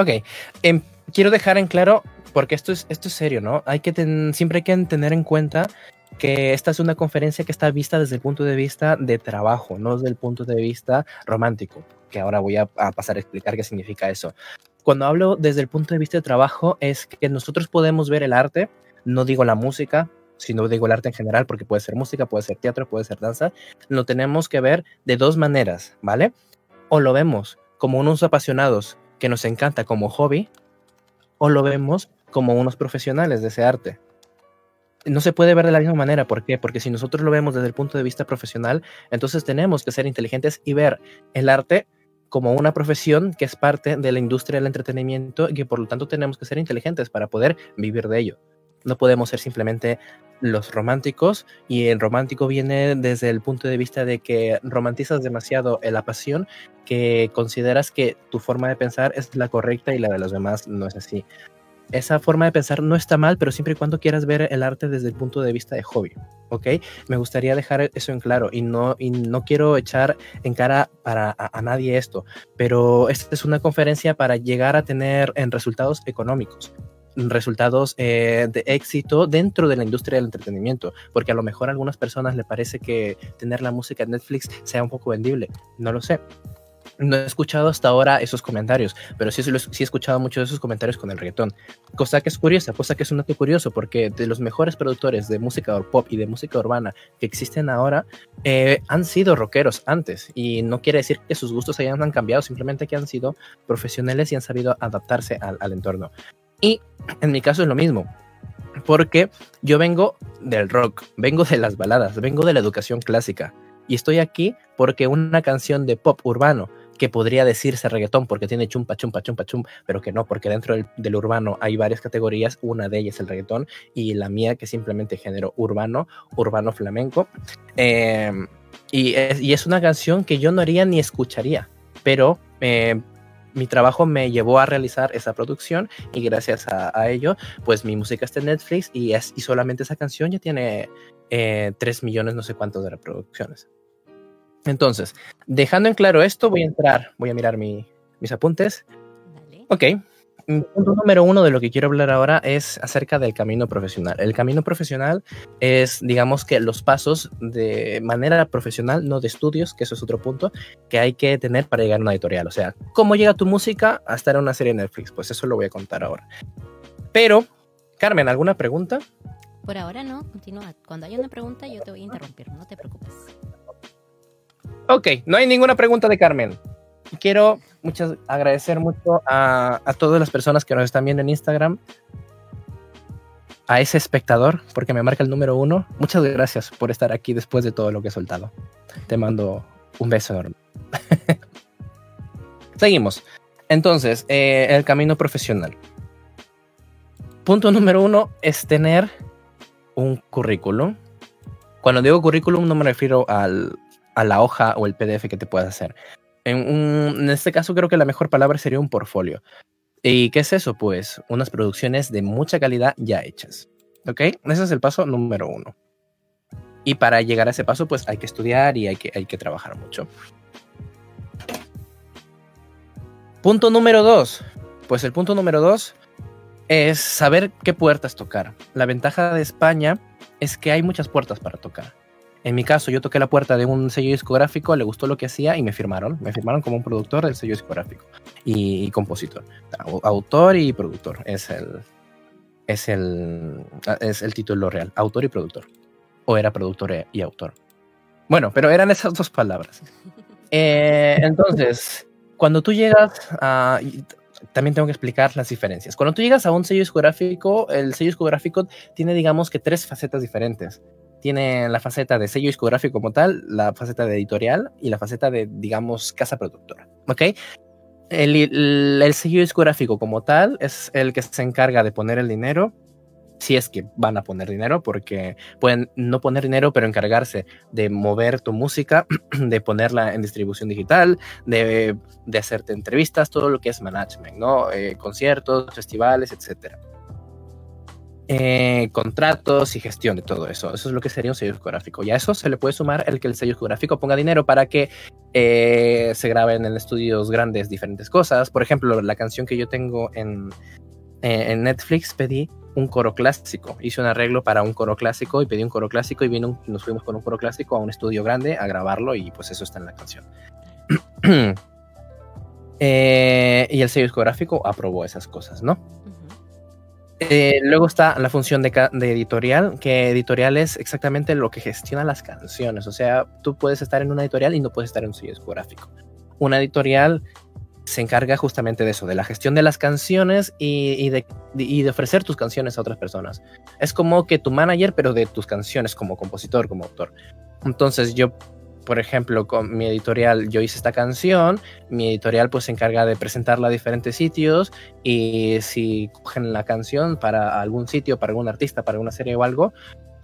Ok, em, quiero dejar en claro, porque esto es, esto es serio, ¿no? Hay que siempre hay que tener en cuenta que esta es una conferencia que está vista desde el punto de vista de trabajo, no desde el punto de vista romántico, que ahora voy a, pasar a explicar qué significa eso. Cuando hablo desde el punto de vista de trabajo es que nosotros podemos ver el arte, no digo la música, sino digo el arte en general, porque puede ser música, puede ser teatro, puede ser danza, lo tenemos que ver de dos maneras, ¿vale? O lo vemos como unos apasionados que nos encanta como hobby, o lo vemos como unos profesionales de ese arte no se puede ver de la misma manera. ¿Por qué? Porque si nosotros lo vemos desde el punto de vista profesional, entonces tenemos que ser inteligentes y ver el arte como una profesión que es parte de la industria del entretenimiento y que por lo tanto tenemos que ser inteligentes para poder vivir de ello. No podemos ser simplemente los románticos y el romántico viene desde el punto de vista de que romantizas demasiado la pasión que consideras que tu forma de pensar es la correcta y la de los demás no es así esa forma de pensar no está mal, pero siempre y cuando quieras ver el arte desde el punto de vista de hobby, ¿ok? Me gustaría dejar eso en claro y no, y no quiero echar en cara para a, nadie esto, pero esta es una conferencia para llegar a tener en resultados económicos resultados eh, de éxito dentro de la industria del entretenimiento, porque a lo mejor a algunas personas le parece que tener la música en Netflix sea un poco vendible, no lo sé, no he escuchado hasta ahora esos comentarios, pero sí, sí he escuchado muchos de esos comentarios con el reggaetón. Cosa que es curiosa, cosa que es un dato curioso, porque de los mejores productores de música pop y de música urbana que existen ahora, eh, han sido rockeros antes. Y no quiere decir que sus gustos hayan cambiado, simplemente que han sido profesionales y han sabido adaptarse al, al entorno. Y en mi caso es lo mismo porque yo vengo del rock, vengo de las baladas, vengo de la educación clásica y estoy aquí porque una canción de pop urbano que podría decirse reggaetón porque tiene chumpa, chumpa, chumpa, chum, pero que no, porque dentro del, urbano hay varias categorías, una de ellas el reggaetón y la mía que simplemente género urbano, urbano flamenco. Em, y, es, una canción que yo no haría ni escucharía, pero em, mi trabajo me llevó a realizar esa producción y gracias a, ello, pues mi música está en Netflix y, es, y solamente esa canción ya tiene eh, 3 millones no sé cuántos de reproducciones. Entonces, dejando en claro esto, voy a entrar, voy a mirar mis apuntes. Ok. Punto número uno de lo que quiero hablar ahora es acerca del camino profesional. El camino profesional es, digamos que los pasos de manera profesional, no de estudios, que eso es otro punto, que hay que tener para llegar a una editorial. O sea, ¿cómo llega tu música a estar en una serie de Netflix? Pues eso lo voy a contar ahora. Pero, Carmen, ¿alguna pregunta? Por ahora no, continúa. Cuando haya una pregunta yo te voy a interrumpir, no te preocupes. Ok, no hay ninguna pregunta de Carmen. Quiero muchas, agradecer mucho a, todas las personas que nos están viendo en Instagram, a ese espectador, porque me marca el número uno. Muchas gracias por estar aquí después de todo lo que he soltado. Te mando un beso enorme. Seguimos. Entonces, eh, el camino profesional. Punto número uno es tener un currículum. Cuando digo currículum no me refiero al, a la hoja o el PDF que te puedas hacer. En, este caso creo que la mejor palabra sería un portfolio. ¿Y qué es eso? Pues unas producciones de mucha calidad ya hechas. ¿Ok? Ese es el paso número uno. Y para llegar a ese paso, pues hay que estudiar y hay que, hay que trabajar mucho. Punto número dos. Pues el punto número dos es saber qué puertas tocar. La ventaja de España es que hay muchas puertas para tocar. En mi caso, yo toqué la puerta de un sello discográfico, le gustó lo que hacía y me firmaron. Me firmaron como un productor del sello discográfico y, compositor. Autor y productor es el, es el, es el título real. Autor y productor. O era productor y autor. Bueno, pero eran esas dos palabras. Eh, entonces, cuando tú llegas a. También tengo que explicar las diferencias. Cuando tú llegas a un sello discográfico, el sello discográfico tiene, digamos que, tres facetas diferentes tiene la faceta de sello discográfico como tal, la faceta de editorial y la faceta de, digamos, casa productora. ¿Ok? El, el, sello discográfico como tal es el que se encarga de poner el dinero, si es que van a poner dinero, porque pueden no poner dinero, pero encargarse de mover tu música, de ponerla en distribución digital, de, de hacerte entrevistas, todo lo que es management, ¿no? Eh, conciertos, festivales, etcétera. Eh, contratos y gestión de todo eso. Eso es lo que sería un sello discográfico. Y a eso se le puede sumar el que el sello discográfico ponga dinero para que eh, se graben en estudios grandes diferentes cosas. Por ejemplo, la canción que yo tengo en, eh, en Netflix pedí un coro clásico. Hice un arreglo para un coro clásico y pedí un coro clásico y vino nos fuimos con un coro clásico a un estudio grande a grabarlo y pues eso está en la canción. y el sello discográfico aprobó esas cosas, ¿no? Eh, luego está la función de, editorial, que editorial es exactamente lo que gestiona las canciones. O sea, tú puedes estar en una editorial y no puedes estar en un sello discográfico. Una editorial se encarga justamente de eso, de la gestión de las canciones y, de, y, de, ofrecer tus canciones a otras personas. Es como que tu manager, pero de tus canciones como compositor, como autor. Entonces yo por ejemplo, con mi editorial yo hice esta canción, mi editorial pues se encarga de presentarla a diferentes sitios y si cogen la canción para algún sitio, para algún artista, para alguna serie o algo,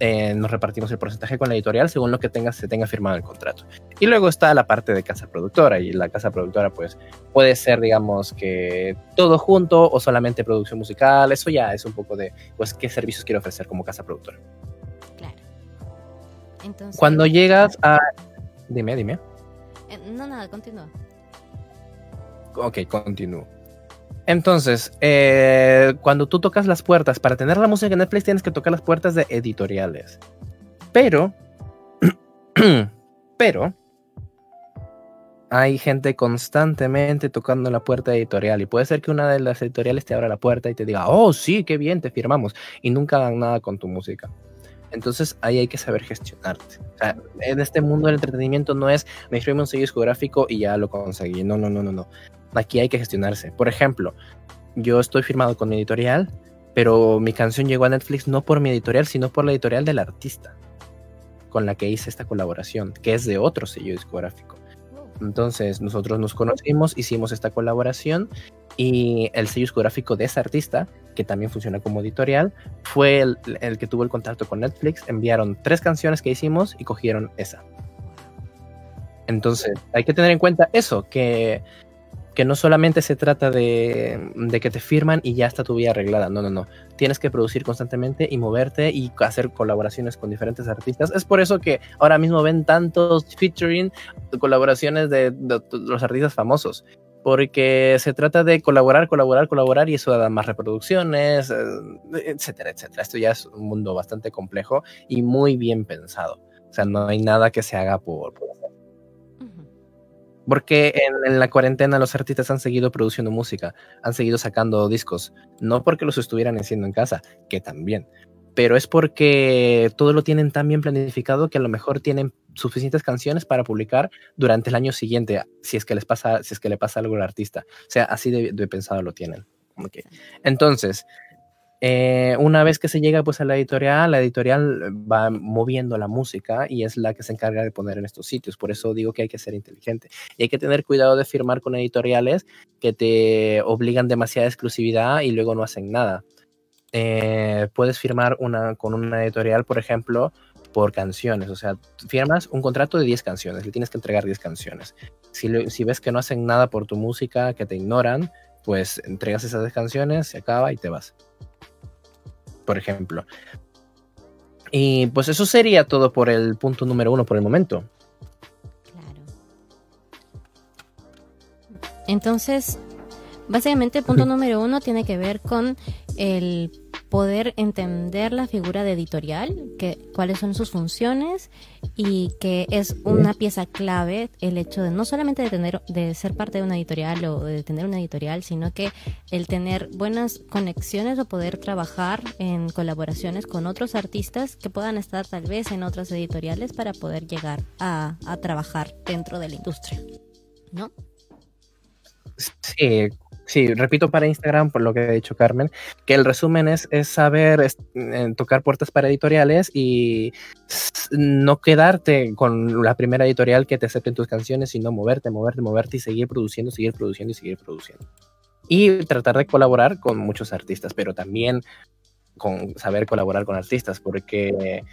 eh, nos repartimos el porcentaje con la editorial según lo que tenga, se tenga firmado el contrato. Y luego está la parte de casa productora y la casa productora pues puede ser digamos que todo junto o solamente producción musical, eso ya es un poco de pues qué servicios quiero ofrecer como casa productora. Claro. Entonces, Cuando llegas a Dime, dime. Eh, no, nada, continúa. Ok, continúo. Entonces, eh, cuando tú tocas las puertas, para tener la música en Netflix tienes que tocar las puertas de editoriales. Pero, pero, hay gente constantemente tocando la puerta editorial y puede ser que una de las editoriales te abra la puerta y te diga, oh, sí, qué bien, te firmamos y nunca hagan nada con tu música. Entonces ahí hay que saber gestionarte. en este mundo del entretenimiento no es me escribo un sello discográfico y ya lo conseguí. No, no, no, no, no. Aquí hay que gestionarse. Por ejemplo, yo estoy firmado con mi editorial, pero mi canción llegó a Netflix no por mi editorial, sino por la editorial del artista con la que hice esta colaboración, que es de otro sello discográfico. Entonces nosotros nos conocimos, hicimos esta colaboración y el sello discográfico de ese artista, que también funciona como editorial, fue el, que tuvo el contacto con Netflix. Enviaron tres canciones que hicimos y cogieron esa. Entonces hay que tener en cuenta eso, que, que no solamente se trata de, de, que te firman y ya está tu vida arreglada. No, no, no. Tienes que producir constantemente y moverte y hacer colaboraciones con diferentes artistas. Es por eso que ahora mismo ven tantos featuring, colaboraciones de los artistas famosos porque se trata de colaborar, colaborar, colaborar y eso da más reproducciones, eh, etcétera, etcétera. Esto ya es un mundo bastante complejo y muy bien pensado. O sea, no hay nada que se haga por... Porque en, en, la cuarentena los artistas han seguido produciendo música, han seguido sacando discos, no porque los estuvieran haciendo en casa, que también, pero es porque todo lo tienen tan bien planificado que a lo mejor tienen suficientes canciones para publicar durante el año siguiente, si es que les pasa, si es que le pasa algo al artista. O sea, así de, pensado lo tienen. Entonces, eh, una vez que se llega pues a la editorial, la editorial va moviendo la música y es la que se encarga de poner en estos sitios. Por eso digo que hay que ser inteligente y hay que tener cuidado de firmar con editoriales que te obligan demasiada exclusividad y luego no hacen nada. Eh, puedes firmar una, con una editorial, por ejemplo, por canciones. O sea, firmas un contrato de 10 canciones, le tienes que entregar 10 canciones. Si, si ves que no hacen nada por tu música, que te ignoran, pues entregas esas 10 canciones, se acaba y te vas. Por ejemplo. Y pues eso sería todo por el punto número uno por el momento. Claro. Entonces, básicamente el punto número uno tiene que ver con el poder entender la figura de editorial, que, cuáles son sus funciones y que es una pieza clave el hecho de no solamente de, tener, de ser parte de una editorial o de tener una editorial, sino que el tener buenas conexiones o poder trabajar en colaboraciones con otros artistas que puedan estar tal vez en otras editoriales para poder llegar a, a trabajar dentro de la industria. ¿No? Sí, Sí, repito para Instagram, por lo que ha dicho Carmen, que el resumen es, es saber tocar puertas para editoriales y no quedarte con la primera editorial que te acepten tus canciones, sino moverte, moverte, moverte y seguir produciendo, seguir produciendo y seguir produciendo. Y tratar de colaborar con muchos artistas, pero también con saber colaborar con artistas, porque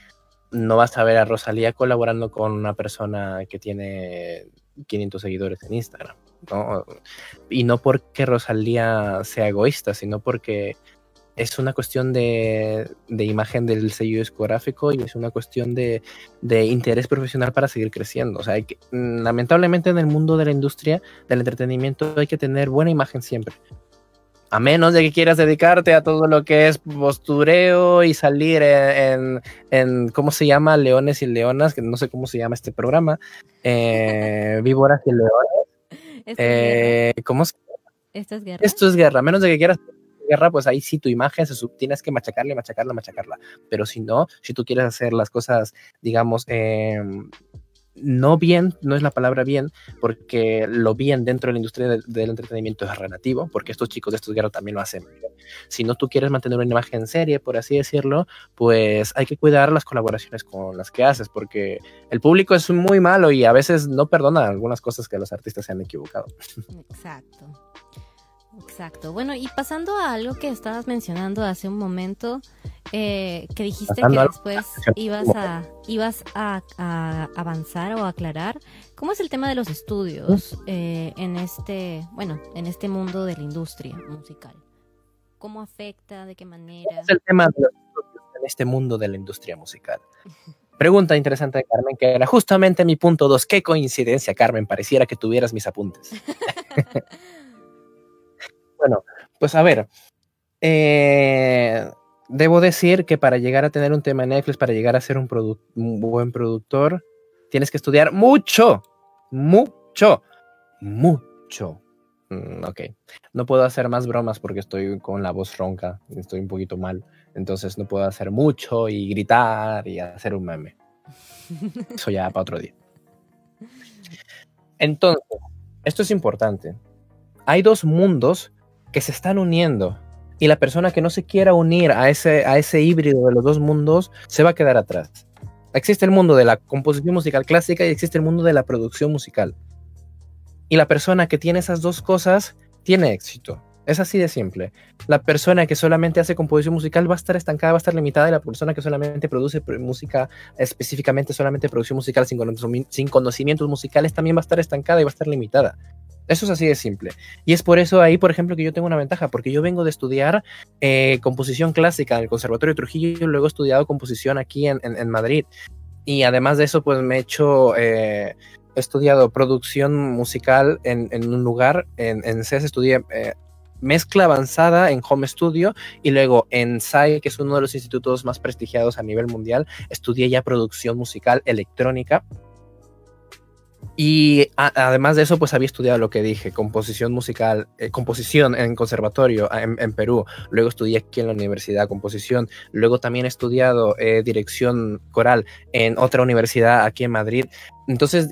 no vas a ver a Rosalía colaborando con una persona que tiene 500 seguidores en Instagram. ¿No? Y no porque Rosalía sea egoísta, sino porque es una cuestión de, de, imagen del sello discográfico y es una cuestión de, de interés profesional para seguir creciendo. O sea, que, mm, lamentablemente en el mundo de la industria del entretenimiento hay que tener buena imagen siempre. A menos de que quieras dedicarte a todo lo que es postureo y salir en, en, ¿cómo se llama? Leones y Leonas, que no sé cómo se llama este programa. Eh, víboras y Leones. Eh, ¿Cómo es? ¿Esto es guerra? Esto es guerra. Menos de que quieras guerra, pues ahí sí tu imagen se tienes que machacarla, machacarla, machacarla. Pero si no, si tú quieres hacer las cosas, digamos, eh, no bien, no es la palabra bien, porque lo bien dentro de la industria del, entretenimiento es relativo, porque estos chicos de estos guerras también lo hacen. Si no tú quieres mantener una imagen en serie, por así decirlo, pues hay que cuidar las colaboraciones con las que haces, porque el público es muy malo y a veces no perdona algunas cosas que los artistas se han equivocado. Exacto. Exacto. Bueno, y pasando a algo que estabas mencionando hace un momento, eh, que dijiste que después ibas a ibas a, avanzar o aclarar. ¿Cómo es el tema de los estudios eh, en este, bueno, en este mundo de la industria musical? ¿Cómo afecta? ¿De qué manera? es el tema de los estudios en este mundo de la industria musical? Pregunta interesante de Carmen, que era justamente mi punto dos. Qué coincidencia, Carmen, pareciera que tuvieras mis apuntes. Bueno, pues a ver, eh, debo decir que para llegar a tener un tema en Netflix, para llegar a ser un, buen productor, tienes que estudiar mucho, mucho, mucho. Mm, ok, no puedo hacer más bromas porque estoy con la voz ronca, estoy un poquito mal, entonces no puedo hacer mucho y gritar y hacer un meme. Eso ya para otro día. Entonces, esto es importante. Hay dos mundos que se están uniendo y la persona que no se quiera unir a ese, a ese híbrido de los dos mundos se va a quedar atrás. Existe el mundo de la composición musical clásica y existe el mundo de la producción musical. Y la persona que tiene esas dos cosas tiene éxito. Es así de simple. La persona que solamente hace composición musical va a estar estancada, va a estar limitada, y la persona que solamente produce música, específicamente solamente producción musical sin conocimientos musicales, también va a estar estancada y va a estar limitada. Eso es así de simple. Y es por eso ahí, por ejemplo, que yo tengo una ventaja, porque yo vengo de estudiar eh, composición clásica en el Conservatorio de Trujillo y luego he estudiado composición aquí en, Madrid. Y además de eso, pues me he hecho, eh, he estudiado producción musical en, un lugar, en, en CES estudié eh, mezcla avanzada en Home Studio y luego en SAI, que es uno de los institutos más prestigiados a nivel mundial, estudié ya producción musical electrónica y además de eso, pues había estudiado lo que dije, composición musical, eh, composición en conservatorio en, Perú. Luego estudié aquí en la universidad composición. Luego también he estudiado eh, dirección coral en otra universidad aquí en Madrid. Entonces,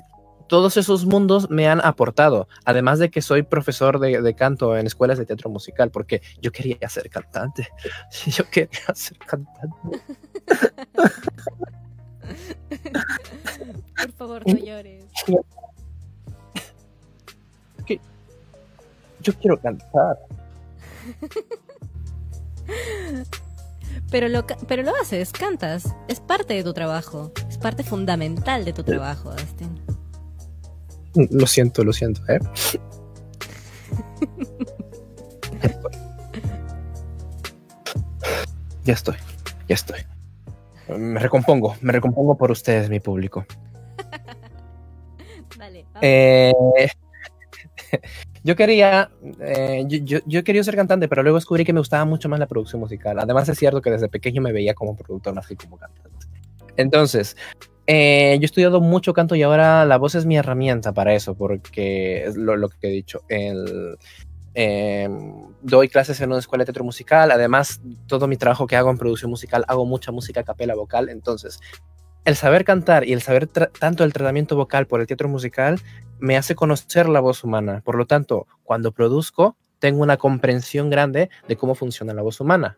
todos esos mundos me han aportado. Además de que soy profesor de, de canto en escuelas de teatro musical, porque yo quería ser cantante. Yo quería ser cantante. Por favor, no llores. Yo quiero cantar. Pero lo, pero lo haces, cantas. Es parte de tu trabajo. Es parte fundamental de tu trabajo, Dustin. Lo siento, lo siento, ¿eh? ya estoy, ya estoy. Me recompongo, me recompongo por ustedes, mi público. Eh, yo quería, eh, yo, yo, quería ser cantante, pero luego descubrí que me gustaba mucho más la producción musical. Además es cierto que desde pequeño me veía como productor, más que como cantante. Entonces, eh, yo he estudiado mucho canto y ahora la voz es mi herramienta para eso, porque es lo, lo que he dicho. El, doy clases en una escuela de teatro musical, además todo mi trabajo que hago en producción musical, hago mucha música a capela vocal, entonces el saber cantar y el saber tanto el tratamiento vocal por el teatro musical me hace conocer la voz humana. Por lo tanto, cuando produzco, tengo una comprensión grande de cómo funciona la voz humana.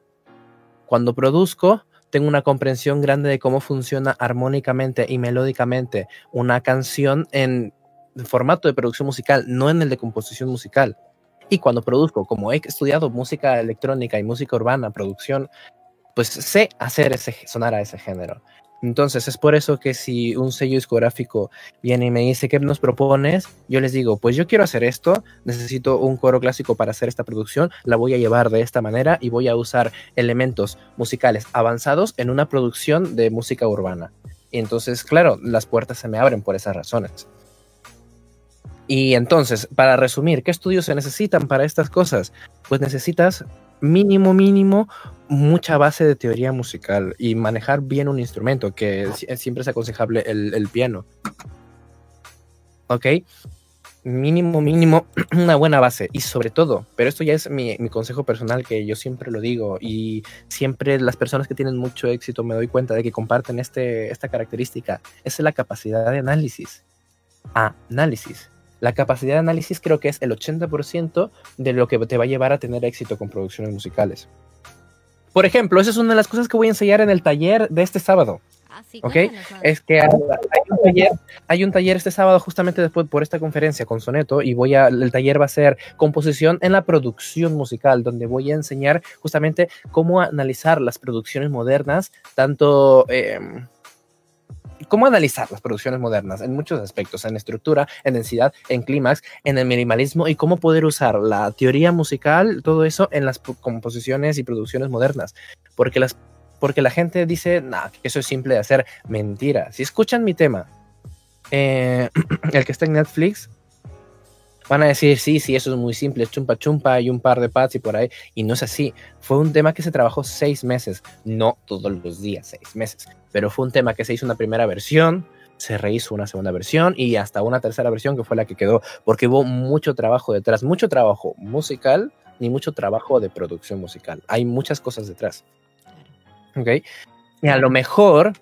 Cuando produzco, tengo una comprensión grande de cómo funciona armónicamente y melódicamente una canción en formato de producción musical, no en el de composición musical. Y cuando produzco, como he estudiado música electrónica y música urbana, producción, pues sé hacer ese, sonar a ese género. Entonces, es por eso que si un sello discográfico viene y me dice, ¿qué nos propones? Yo les digo, pues yo quiero hacer esto, necesito un coro clásico para hacer esta producción, la voy a llevar de esta manera y voy a usar elementos musicales avanzados en una producción de música urbana. Y entonces, claro, las puertas se me abren por esas razones. Y entonces, para resumir, ¿qué estudios se necesitan para estas cosas? Pues necesitas mínimo, mínimo, mucha base de teoría musical y manejar bien un instrumento, que siempre es aconsejable el, piano. ¿Ok? Mínimo, mínimo, una buena base. Y sobre todo, pero esto ya es mi, consejo personal que yo siempre lo digo y siempre las personas que tienen mucho éxito me doy cuenta de que comparten este, esta característica, es la capacidad de análisis. Análisis la capacidad de análisis creo que es el 80% de lo que te va a llevar a tener éxito con producciones musicales. Por ejemplo, esa es una de las cosas que voy a enseñar en el taller de este sábado. Ah, sí, ¿Ok? Es que hay, un taller, hay, un taller, este sábado justamente después por esta conferencia con Soneto y voy a, el taller va a ser composición en la producción musical, donde voy a enseñar justamente cómo analizar las producciones modernas, tanto... Em, cómo analizar las producciones modernas en muchos aspectos, en estructura, en densidad, en clímax, en el minimalismo y cómo poder usar la teoría musical, todo eso en las composiciones y producciones modernas. Porque, las, porque la gente dice, nah, eso es simple de hacer. Mentira. Si escuchan mi tema, eh, el que está en Netflix, van a decir, sí, sí, eso es muy simple, chumpa chumpa y un par de pads y por ahí. Y no es así. Fue un tema que se trabajó seis meses, no todos los días, seis meses. Pero fue un tema que se hizo una primera versión, se rehizo una segunda versión y hasta una tercera versión que fue la que quedó, porque hubo mucho trabajo detrás, mucho trabajo musical ni mucho trabajo de producción musical. Hay muchas cosas detrás. ¿Ok? Y a lo mejor,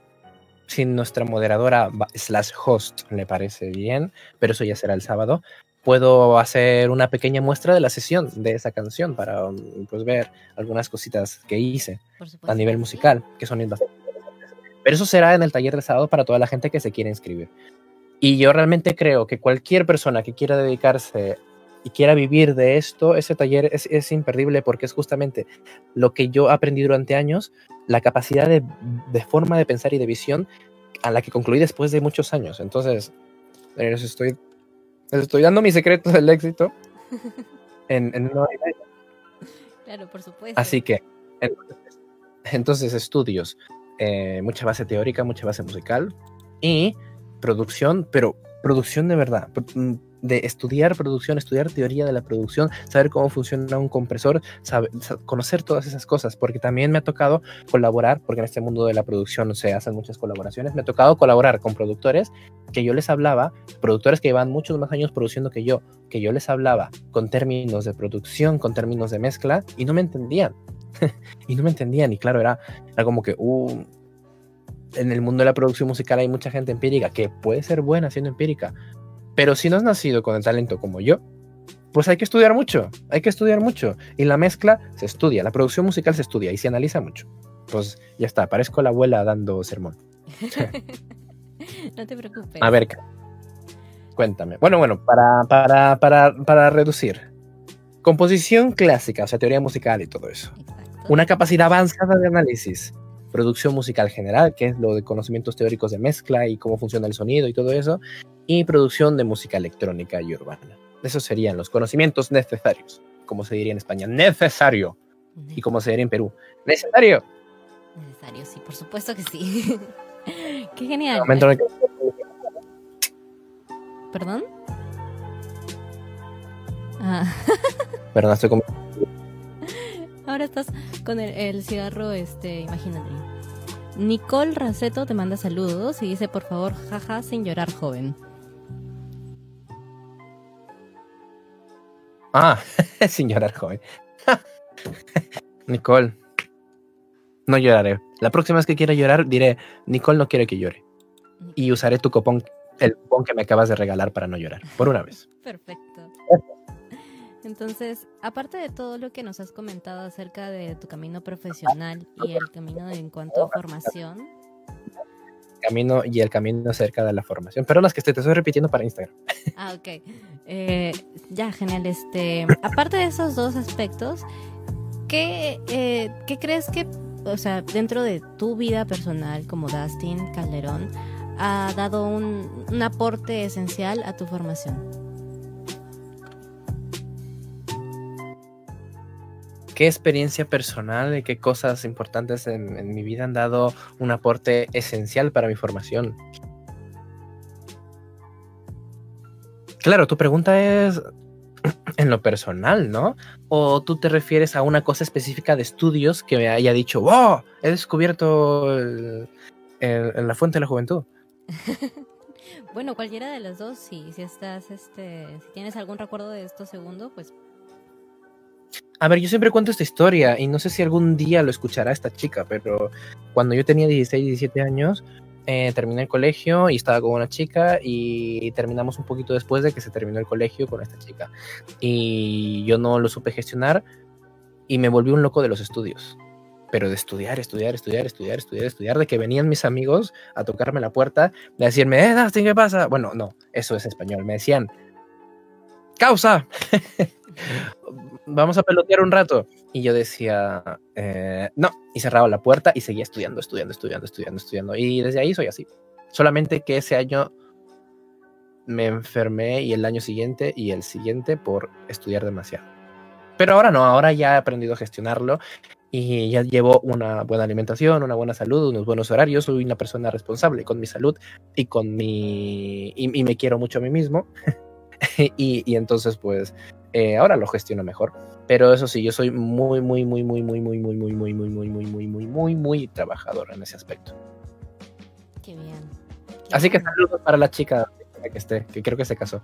si nuestra moderadora slash host le parece bien, pero eso ya será el sábado, puedo hacer una pequeña muestra de la sesión de esa canción para um, pues, ver algunas cositas que hice a nivel musical, que son bastante Pero eso será en el taller de sábado para toda la gente que se quiera inscribir. Y yo realmente creo que cualquier persona que quiera dedicarse y quiera vivir de esto, ese taller es, es imperdible porque es justamente lo que yo aprendí durante años, la capacidad de, de, forma de pensar y de visión a la que concluí después de muchos años. Entonces, estoy estoy dando mis secretos del éxito en, en una Claro, por supuesto. Así que, entonces, estudios, eh, mucha base teórica, mucha base musical y producción, pero producción de verdad. De estudiar producción, estudiar teoría de la producción, saber cómo funciona un compresor, conocer todas esas cosas, porque también me ha tocado colaborar, porque en este mundo de la producción se hacen muchas colaboraciones, me ha tocado colaborar con productores que yo les hablaba, productores que llevan muchos más años produciendo que yo, que yo les hablaba con términos de producción, con términos de mezcla, y no me entendían. y no me entendían, y claro, era, era como que, uh, en el mundo de la producción musical hay mucha gente empírica que puede ser buena siendo empírica, pero si no has nacido con el talento como yo, pues hay que estudiar mucho, hay que estudiar mucho. Y la mezcla se estudia, la producción musical se estudia y se analiza mucho. Pues ya está, parezco la abuela dando sermón. no te preocupes. A ver, cuéntame. Bueno, bueno, para, para, para, para reducir. Composición clásica, o sea, teoría musical y todo eso. Una capacidad avanzada de análisis. Producción musical general, que es lo de conocimientos teóricos de mezcla y cómo funciona el sonido y todo eso y producción de música electrónica y urbana. Esos serían los conocimientos necesarios, como se diría en España, necesario. Y como se diría en Perú, necesario. Necesario, sí, por supuesto que sí. Qué genial. ¿Perdón? Ah. Perdón, estoy como... Ahora estás con el, el cigarro, este, imagínate. Nicole Raceto te manda saludos y dice, por favor, jaja, sin llorar, joven. Ah, sin llorar, joven. Nicole, no lloraré. La próxima vez que quiera llorar, diré, Nicole no quiere que llore. Y usaré tu cupón, el cupón que me acabas de regalar para no llorar, por una vez. Perfecto. Entonces, aparte de todo lo que nos has comentado acerca de tu camino profesional y el camino en cuanto a formación, camino y el camino acerca de la formación. Pero las que te, estoy repitiendo para Instagram. Ah, ok. Eh, ya, genial. Este, aparte de esos dos aspectos, ¿qué, eh, ¿qué crees que o sea, dentro de tu vida personal como Dustin Calderón, ha dado un, un aporte esencial a tu formación? Qué experiencia personal y qué cosas importantes en, mi vida han dado un aporte esencial para mi formación. Claro, tu pregunta es en lo personal, ¿no? O tú te refieres a una cosa específica de estudios que me haya dicho, wow, he descubierto la fuente de la juventud. bueno, cualquiera de las dos, sí. Si estás, este, si tienes algún recuerdo de esto segundo, pues a ver, yo siempre cuento esta historia y no sé si algún día lo escuchará esta chica, pero cuando yo tenía 16, 17 años, eh, terminé el colegio y estaba con una chica y terminamos un poquito después de que se terminó el colegio con esta chica. Y yo no lo supe gestionar y me volví un loco de los estudios. Pero de estudiar, estudiar, estudiar, estudiar, estudiar, estudiar, de que venían mis amigos a tocarme la puerta, de decirme, eh, Dustin, ¿qué pasa? Bueno, no, eso es español. Me decían, causa. Vamos a pelotear un rato. Y yo decía, eh, no, y cerraba la puerta y seguía estudiando, estudiando, estudiando, estudiando, estudiando. Y desde ahí soy así. Solamente que ese año me enfermé y el año siguiente y el siguiente por estudiar demasiado. Pero ahora no, ahora ya he aprendido a gestionarlo y ya llevo una buena alimentación, una buena salud, unos buenos horarios, soy una persona responsable con mi salud y con mi... y, me quiero mucho a mí mismo. y, y entonces pues eh, ahora lo gestiono mejor. Pero eso sí, yo soy muy, muy, muy, muy, muy, muy, muy, muy, muy, muy, muy, muy, muy, muy, muy, muy trabajador en ese aspecto. Qué bien. Así que saludos para la chica que esté, que creo que se casó.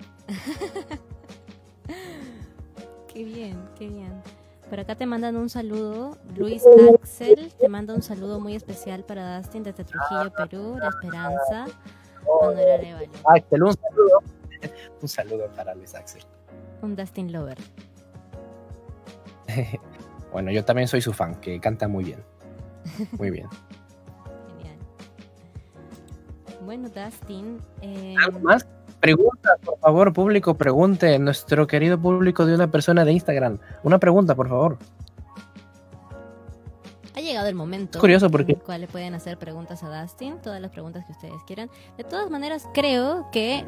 qué bien, qué bien. Por acá te mandan un saludo. Luis Axel te manda un saludo muy especial para Dustin desde Trujillo, Perú, La Esperanza, cuando era Axel, un saludo. un saludo para Luis Axel un Dustin Lover. bueno, yo también soy su fan, que canta muy bien. Muy bien. Genial. Bueno, Dustin. Eh... ¿Algo más? Pregunta, por favor, público, pregunte. Nuestro querido público de una persona de Instagram. Una pregunta, por favor. Ha llegado el momento curioso porque... en el cual le pueden hacer preguntas a Dustin, todas las preguntas que ustedes quieran. De todas maneras, creo que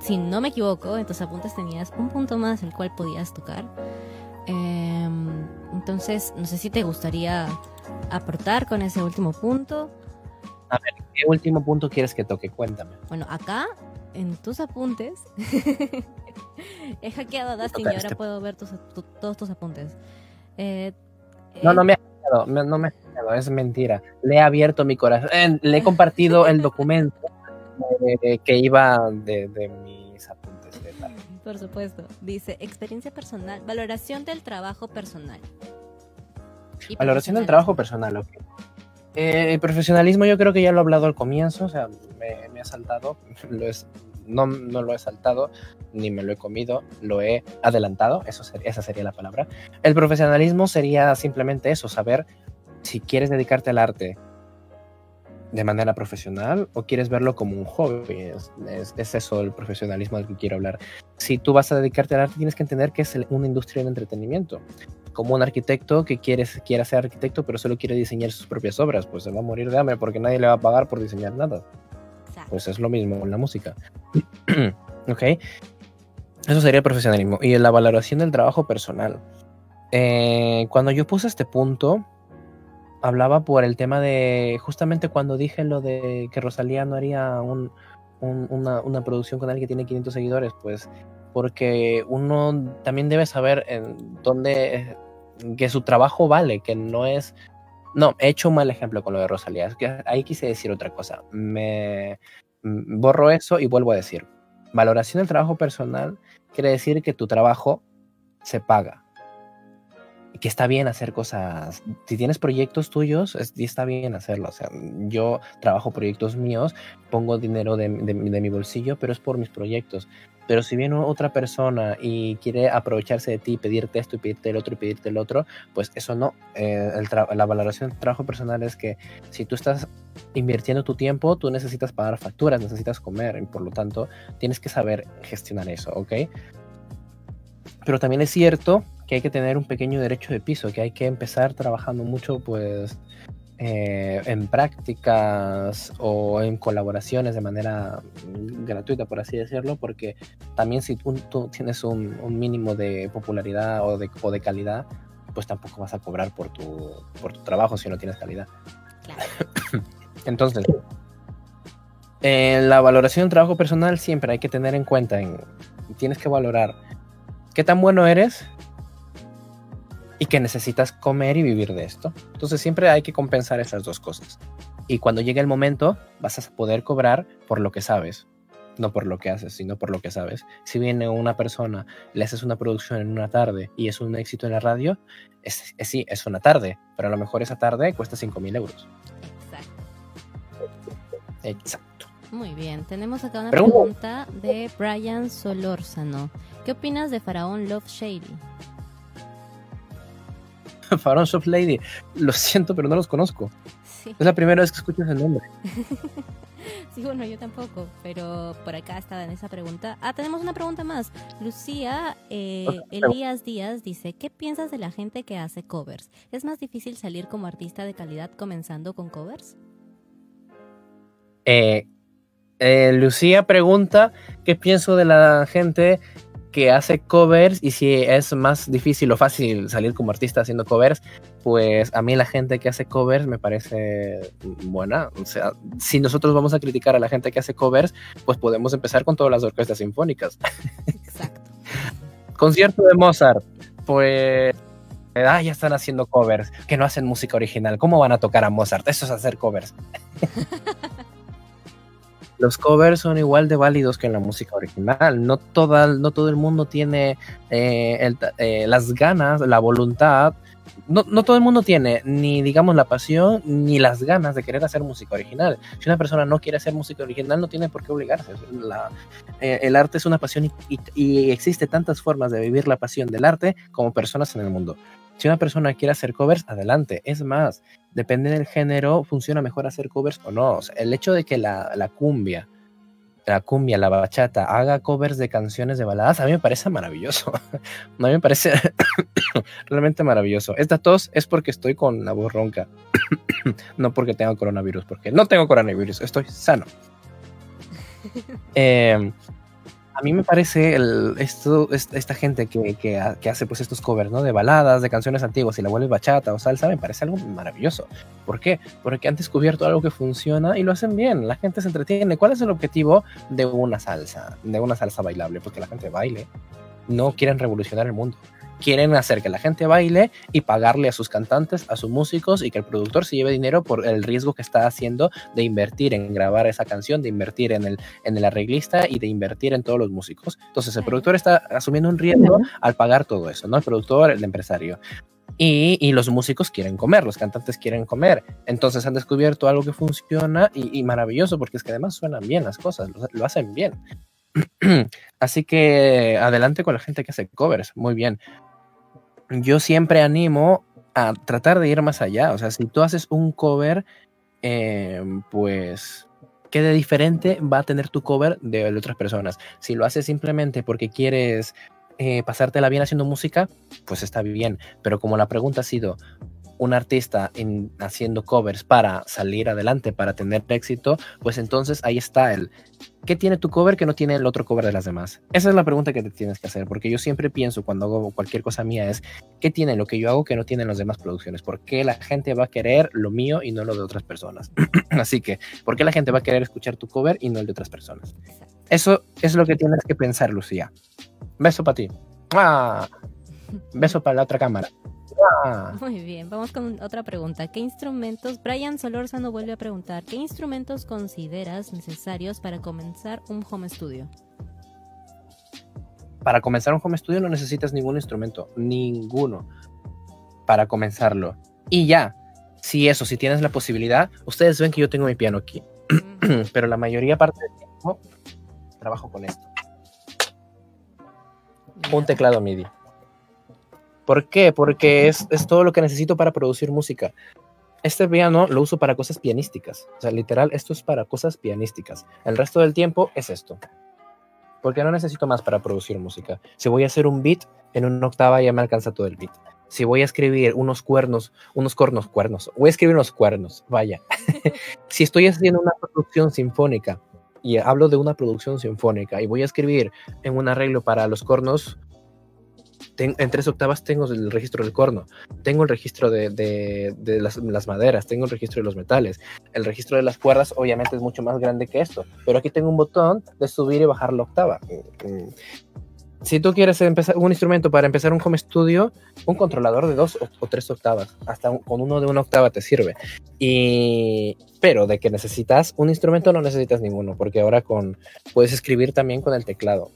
si no me equivoco, en tus apuntes tenías un punto más el cual podías tocar. Em, entonces, no sé si te gustaría aportar con ese último punto. A ver, ¿qué último punto quieres que toque? Cuéntame. Bueno, acá, en tus apuntes, he hackeado a Dustin y ahora este puedo ver todos tus apuntes. Eh, no, no me ha hackeado, no me ha hackeado, es mentira. Le he abierto mi corazón, le he compartido el documento eh, que iba de, mis apuntes. De Por supuesto. Dice, experiencia personal, valoración del trabajo personal. Valoración del trabajo personal, ok. Eh, el profesionalismo yo creo que ya lo he hablado al comienzo, o sea, me, ha saltado, no, no, lo he saltado, ni me lo he comido, lo he adelantado, eso esa sería la palabra. El profesionalismo sería simplemente eso, saber si quieres dedicarte al arte, de manera profesional o quieres verlo como un hobby. Es, eso el profesionalismo del que quiero hablar. Si tú vas a dedicarte al arte, tienes que entender que es una industria de entretenimiento. Como un arquitecto que quiere, quiera ser arquitecto, pero solo quiere diseñar sus propias obras, pues se va a morir de hambre porque nadie le va a pagar por diseñar nada. Pues es lo mismo con la música. ok. Eso sería el profesionalismo. Y la valoración del trabajo personal. Eh, cuando yo puse este punto, hablaba por el tema de justamente cuando dije lo de que Rosalía no haría un, una, producción con alguien que tiene 500 seguidores, pues porque uno también debe saber en dónde que su trabajo vale, que no es no, he hecho un mal ejemplo con lo de Rosalía. Es que ahí quise decir otra cosa. Me borro eso y vuelvo a decir. Valoración del trabajo personal quiere decir que tu trabajo se paga que está bien hacer cosas. Si tienes proyectos tuyos, está bien hacerlo. O sea, yo trabajo proyectos míos, pongo dinero de, mi bolsillo, pero es por mis proyectos. Pero si viene otra persona y quiere aprovecharse de ti, pedirte esto y pedirte el otro y pedirte el otro, pues eso no. Eh, la valoración del trabajo personal es que si tú estás invirtiendo tu tiempo, tú necesitas pagar facturas, necesitas comer y por lo tanto tienes que saber gestionar eso, ¿ok? Pero también es cierto que hay que tener un pequeño derecho de piso, que hay que empezar trabajando mucho, pues, eh, en prácticas o en colaboraciones de manera gratuita, por así decirlo, porque también si tú, tienes un, mínimo de popularidad o de, o de calidad, pues tampoco vas a cobrar por tu, por tu trabajo si no tienes calidad. Entonces, en la valoración del trabajo personal siempre hay que tener en cuenta, en, tienes que valorar qué tan bueno eres y que necesitas comer y vivir de esto. Entonces siempre hay que compensar esas dos cosas. Y cuando llegue el momento, vas a poder cobrar por lo que sabes, no por lo que haces, sino por lo que sabes. Si viene una persona, le haces una producción en una tarde y es un éxito en la radio, es, sí, es una tarde, pero a lo mejor esa tarde cuesta 5 mil euros. Exacto. Exacto. Muy bien, tenemos acá una pregunta de Brian Solórzano. ¿Qué opinas de Faraón Love Shady? Faraón Soft Lady. Lo siento, pero no los conozco. Es la primera vez que escucho ese nombre. sí, bueno, yo tampoco, pero por acá estaba en esa pregunta. Ah, tenemos una pregunta más. Lucía eh, Elías Díaz dice, ¿qué piensas de la gente que hace covers? ¿Es más difícil salir como artista de calidad comenzando con covers? Eh, eh, Lucía pregunta, ¿qué pienso de la gente que hace covers y si es más difícil o fácil salir como artista haciendo covers, pues a mí la gente que hace covers me parece buena. O sea, si nosotros vamos a criticar a la gente que hace covers, pues podemos empezar con todas las orquestas sinfónicas. Exacto. Concierto de Mozart, pues... Ah, ya están haciendo covers, que no hacen música original. ¿Cómo van a tocar a Mozart? Eso es hacer covers. los covers son igual de válidos que la música original. No, toda, no todo el mundo tiene eh, eh, las ganas, la voluntad. No, todo el mundo tiene ni, digamos, la pasión ni las ganas de querer hacer música original. Si una persona no quiere hacer música original, no tiene por qué obligarse. Eh, el arte es una pasión y existe tantas formas de vivir la pasión del arte como personas en el mundo. Si una persona quiere hacer covers, adelante. Es más, depende del género, funciona mejor hacer covers o no. el hecho de que la, cumbia, la cumbia, la bachata, haga covers de canciones de baladas, a mí me parece maravilloso. a mí me parece realmente maravilloso. Esta tos es porque estoy con la voz ronca, no porque tenga coronavirus, porque no tengo coronavirus, estoy sano. Eh, a mí me parece el, esto, esta gente que, que, hace pues estos covers, ¿no? De baladas, de canciones antiguas y la vuelve bachata o salsa, me parece algo maravilloso. ¿Por qué? Porque han descubierto algo que funciona y lo hacen bien. La gente se entretiene. ¿Cuál es el objetivo de una salsa? De una salsa bailable, porque la gente baile. No quieren revolucionar el mundo quieren hacer que la gente baile y pagarle a sus cantantes, a sus músicos y que el productor se lleve dinero por el riesgo que está haciendo de invertir en grabar esa canción, de invertir en el, en el arreglista y de invertir en todos los músicos. Entonces el productor está asumiendo un riesgo al pagar todo eso, ¿no? El productor, el empresario. Y, y, los músicos quieren comer, los cantantes quieren comer. Entonces han descubierto algo que funciona y, maravilloso, porque es que además suenan bien las cosas, lo hacen bien. Así que adelante con la gente que hace covers, muy bien yo siempre animo a tratar de ir más allá. O sea, si tú haces un cover, em, pues, ¿qué de diferente va a tener tu cover de, otras personas? Si lo haces simplemente porque quieres eh, pasártela bien haciendo música, pues está bien. Pero como la pregunta ha sido, un artista en, haciendo covers para salir adelante, para tener éxito, pues entonces ahí está el, ¿qué tiene tu cover que no tiene el otro cover de las demás? Esa es la pregunta que te tienes que hacer, porque yo siempre pienso cuando hago cualquier cosa mía es, ¿qué tiene lo que yo hago que no tienen las demás producciones? ¿Por qué la gente va a querer lo mío y no lo de otras personas? Así que, ¿por qué la gente va a querer escuchar tu cover y no el de otras personas? Eso es lo que tienes que pensar, Lucía. Beso para ti. ¡Ah! Beso para la otra cámara. Muy bien, vamos con otra pregunta. ¿Qué instrumentos, Brian Solórzano vuelve a preguntar, ¿qué instrumentos consideras necesarios para comenzar un home studio? Para comenzar un home studio no necesitas ningún instrumento, ninguno, para comenzarlo. Y ya, si eso, si tienes la posibilidad, ustedes ven que yo tengo mi piano aquí, pero la mayoría parte del tiempo trabajo con esto. Un teclado MIDI. ¿Por qué? Porque es, todo lo que necesito para producir música. Este piano lo uso para cosas pianísticas. O sea, literal, esto es para cosas pianísticas. El resto del tiempo es esto. Porque no necesito más para producir música. Si voy a hacer un beat, en una octava ya me alcanza todo el beat. si voy a escribir unos cuernos, unos cornos, cuernos, voy a escribir unos cuernos, vaya. si estoy haciendo una producción sinfónica y hablo de una producción sinfónica y voy a escribir en un arreglo para los cornos, en tres octavas tengo el registro del corno, tengo el registro de, las, maderas, tengo el registro de los metales, el registro de las cuerdas obviamente es mucho más grande que esto, pero aquí tengo un botón de subir y bajar la octava. Mm, si tú quieres empezar un instrumento para empezar un home studio, un controlador de dos o, tres octavas, hasta con uno de una octava te sirve. Y pero de que necesitas un instrumento no necesitas ninguno, porque ahora con puedes escribir también con el teclado.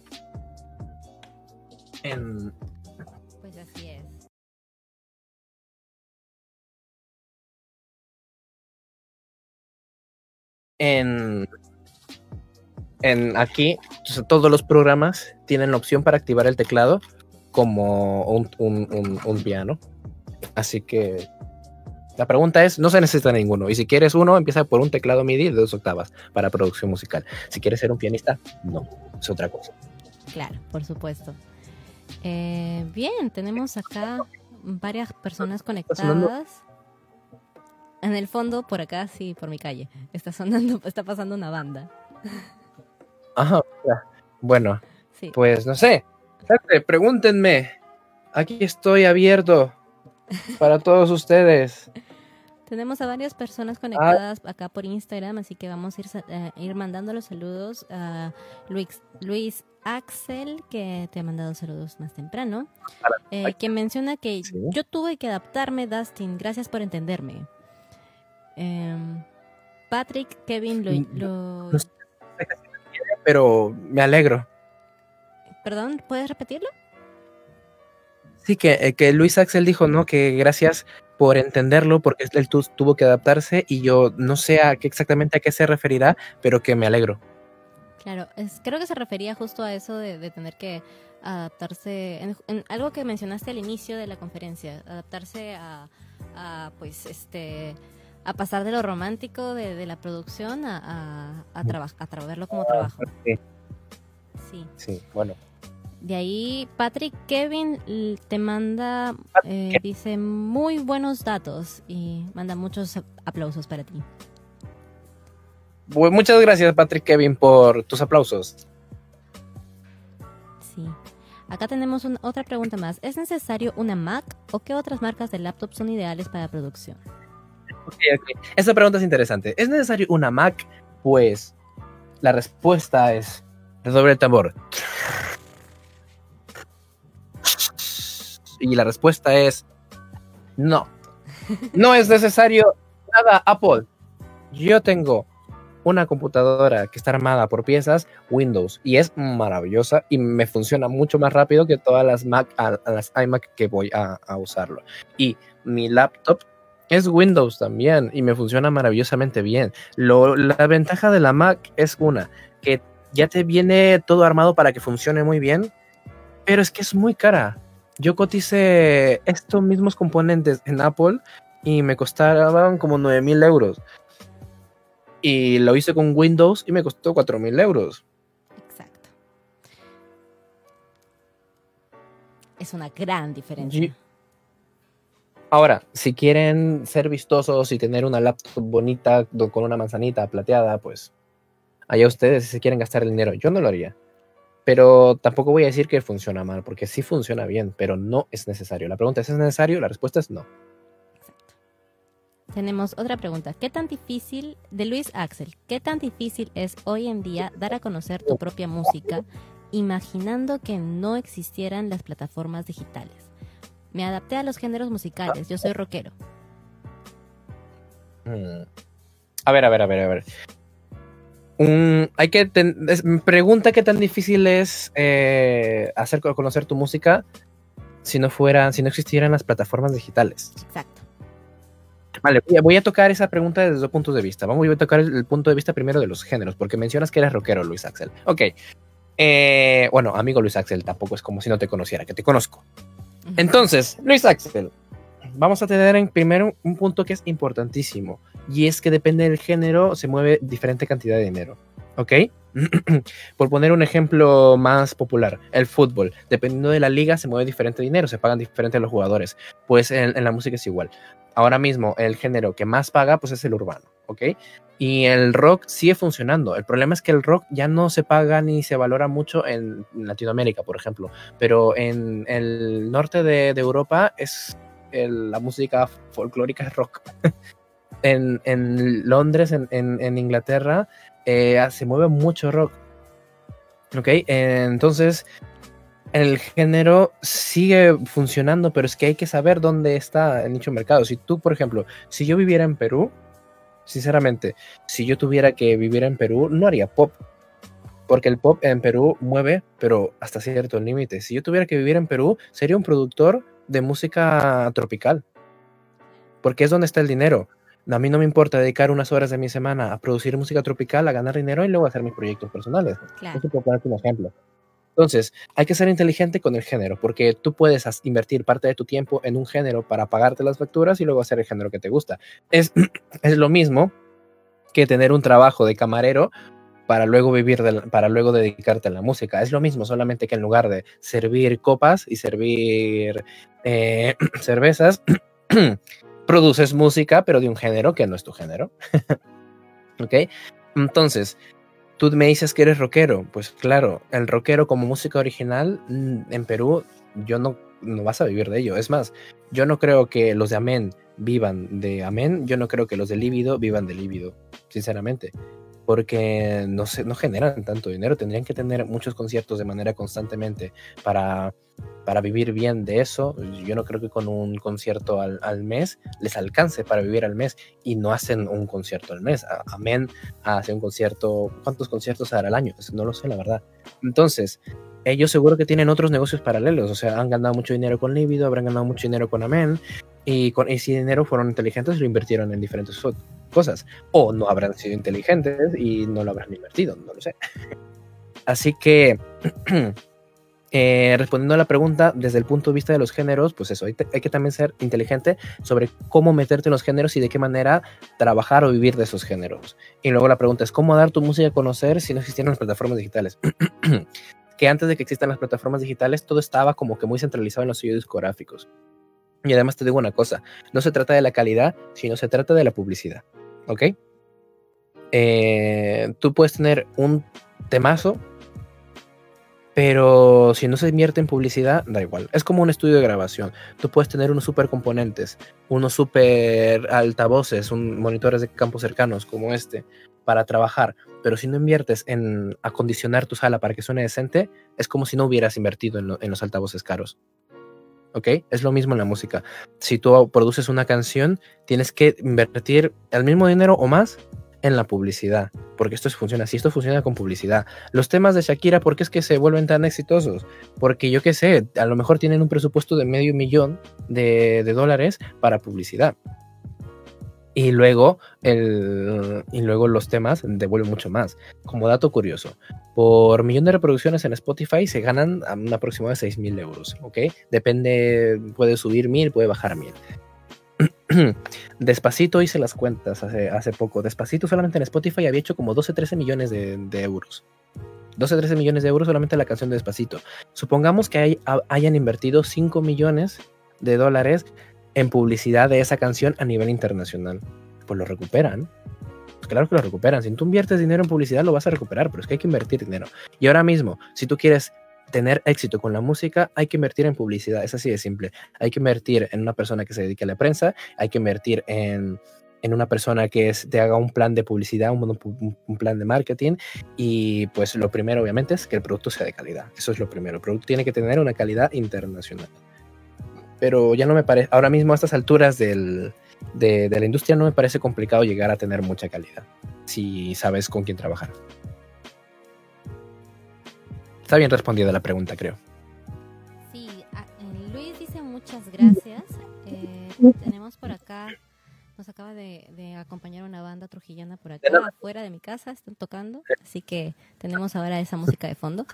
En, en aquí todos los programas tienen la opción para activar el teclado como un, piano. Así que la pregunta es, no se necesita ninguno. Y si quieres uno, empieza por un teclado MIDI de dos octavas para producción musical. Si quieres ser un pianista, no, es otra cosa. Claro, por supuesto. Eh, bien, tenemos acá varias personas conectadas. En el fondo, por acá, sí, por mi calle, está sonando, está pasando una banda. Ajá, bueno, pues no sé. Pregúntenme. Aquí estoy abierto para todos ustedes. Tenemos a varias personas conectadas acá por Instagram, así que vamos a ir, eh, ir mandando los saludos a Luis, Luis Axel, que te ha mandado saludos más temprano, eh, que menciona que yo tuve que adaptarme, Dustin, gracias por entenderme. Em, Patrick, Kevin, lo, pero me alegro. Perdón, ¿puedes repetirlo? Sí, que, eh, que Luis Axel dijo, ¿no? Que gracias por entenderlo, porque él tuvo que adaptarse y yo no sé a qué exactamente a qué se referirá, pero que me alegro. Claro, es, creo que se refería justo a eso de, tener que adaptarse, en, algo que mencionaste al inicio de la conferencia, adaptarse a, a pues, este, a pasar de lo romántico de, la producción a, a, a, verlo como trabajo. Sí. sí. bueno. De ahí, Patrick Kevin te manda, eh, dice muy buenos datos y manda muchos aplausos para ti. muchas gracias, Patrick Kevin, por tus aplausos. Sí. Acá tenemos otra pregunta más. ¿Es necesario una Mac o qué otras marcas de laptop son ideales para producción? Esta pregunta es interesante. ¿Es necesario una Mac? Pues la respuesta es de doble tambor. Y la respuesta es no. No es necesario nada, Apple. Yo tengo una computadora que está armada por piezas Windows y es maravillosa y me funciona mucho más rápido que todas las Mac, las iMac que voy a, a usarlo. Y mi laptop es Windows también y me funciona maravillosamente bien. la ventaja de la Mac es una, que ya te viene todo armado para que funcione muy bien, pero es que es muy cara. Yo cotice estos mismos componentes en Apple y me costaban como 9 mil euros. Y lo hice con Windows y me costó 4 mil euros. Exacto. Es una gran diferencia. Ahora, si quieren ser vistosos y tener una laptop bonita con una manzanita plateada, pues allá ustedes si quieren gastar el dinero. Yo no lo haría. Pero tampoco voy a decir que funciona mal, porque sí funciona bien, pero no es necesario. La pregunta es, ¿es necesario? La respuesta es no. Tenemos otra pregunta. ¿Qué tan difícil, de Luis Axel, qué tan difícil es hoy en día dar a conocer tu propia música imaginando que no existieran las plataformas digitales? Me adapté a los géneros musicales. Yo soy rockero. Mm. A ver, a ver, a ver, a ver. hay que pregunta qué tan difícil es eh, hacer conocer tu música si no fueran, si no existieran las plataformas digitales. Exacto. Vale, voy a, tocar esa pregunta desde dos puntos de vista. Vamos a tocar el, punto de vista primero de los géneros, porque mencionas que eres rockero, Luis Axel. Ok. Eh, bueno, amigo Luis Axel, tampoco es como si no te conociera, que te conozco. Entonces, Luis Axel, vamos a tener en primero un punto que es importantísimo y es que depende del género se mueve diferente cantidad de dinero, ¿ok? Por poner un ejemplo más popular, el fútbol. Dependiendo de la liga se mueve diferente dinero, se pagan diferente los jugadores. Pues en, la música es igual. Ahora mismo el género que más paga pues es el urbano, ¿ok? Y el rock sigue funcionando. El problema es que el rock ya no se paga ni se valora mucho en Latinoamérica, por ejemplo. Pero en el norte de, Europa es la música folclórica es rock. en, Londres, en, Inglaterra, eh, se mueve mucho rock. ¿Ok? entonces, el género sigue funcionando, pero es que hay que saber dónde está el nicho mercado. Si tú, por ejemplo, si yo viviera en Perú, sinceramente, si yo tuviera que vivir en Perú, no haría pop. Porque el pop en Perú mueve, pero hasta cierto límite. Si yo tuviera que vivir en Perú, sería un productor de música tropical. Porque es donde está el dinero. A mí no me importa dedicar unas horas de mi semana a producir música tropical, a ganar dinero y luego hacer mis proyectos personales. Claro. Eso puedo ponerte un ejemplo. Entonces, hay que ser inteligente con el género, porque tú puedes invertir parte de tu tiempo en un género para pagarte las facturas y luego hacer el género que te gusta. Es, es lo mismo que tener un trabajo de camarero para luego vivir, para luego dedicarte a la música. Es lo mismo, solamente que en lugar de servir copas y servir eh, cervezas, produces música, pero de un género que no es tu género. ¿Ok? Entonces, Tú me dices que eres rockero. Pues claro, el rockero como música original mm, en Perú, yo no, no vas a vivir de ello. Es más, yo no creo que los de Amén vivan de Amén. Yo no creo que los de Líbido vivan de Líbido, sinceramente porque no, se, no generan tanto dinero, tendrían que tener muchos conciertos de manera constantemente para, para vivir bien de eso. Yo no creo que con un concierto al, al mes les alcance para vivir al mes y no hacen un concierto al mes. Amén hace un concierto, ¿cuántos conciertos hará al año? No lo sé, la verdad. Entonces, ellos seguro que tienen otros negocios paralelos, o sea, han ganado mucho dinero con Libido, habrán ganado mucho dinero con Amén, y con ese dinero fueron inteligentes y lo invirtieron en diferentes cosas. O no habrán sido inteligentes y no lo habrán invertido, no lo sé. Así que, eh, respondiendo a la pregunta, desde el punto de vista de los géneros, pues eso, hay, hay, que también ser inteligente sobre cómo meterte en los géneros y de qué manera trabajar o vivir de esos géneros. Y luego la pregunta es, ¿cómo dar tu música a conocer si no existieran las plataformas digitales? que antes de que existan las plataformas digitales, todo estaba como que muy centralizado en los sellos discográficos. Y además te digo una cosa, no se trata de la calidad, sino se trata de la publicidad. ¿Ok? Eh, tú puedes tener un temazo, pero si no se invierte en publicidad, da igual. Es como un estudio de grabación. Tú puedes tener unos super componentes, unos super altavoces, un, monitores de campos cercanos como este para trabajar, pero si no inviertes en acondicionar tu sala para que suene decente, es como si no hubieras invertido en los altavoces caros. ¿ok? Es lo mismo en la música. Si tú produces una canción, tienes que invertir el mismo dinero o más en la publicidad, porque esto funciona así, esto funciona con publicidad. Los temas de Shakira, ¿por qué es que se vuelven tan exitosos? Porque yo qué sé, a lo mejor tienen un presupuesto de medio millón de, de dólares para publicidad. Y luego, el, y luego los temas devuelven mucho más. Como dato curioso, por millón de reproducciones en Spotify se ganan un aproximado de 6 mil euros, ¿ok? Depende, puede subir mil, puede bajar mil. Despacito hice las cuentas hace, hace poco. Despacito solamente en Spotify había hecho como 12-13 millones de, euros. 12-13 millones de euros solamente la canción de Despacito. Supongamos que hayan invertido 5 millones de dólares en publicidad de esa canción a nivel internacional. Pues lo recuperan. Pues claro que lo recuperan. Si tú inviertes dinero en publicidad, lo vas a recuperar, pero es que hay que invertir dinero. Y ahora mismo, si tú quieres tener éxito con la música, hay que invertir en publicidad. Es así de simple. Hay que invertir en una persona que se dedique a la prensa, hay que invertir en, una persona que te haga un plan de publicidad, un, un, plan de marketing. Y pues lo primero, obviamente, es que el producto sea de calidad. Eso es lo primero. El producto tiene que tener una calidad internacional pero ya no me parece, ahora mismo a estas alturas del, de, la industria no me parece complicado llegar a tener mucha calidad, si sabes con quién trabajar. Está bien respondida la pregunta, creo. Sí, eh, Luis dice muchas gracias. Eh, tenemos por acá nos acaba de, acompañar una banda trujillana por acá, afuera de mi casa, están tocando, así que tenemos ahora esa música de fondo.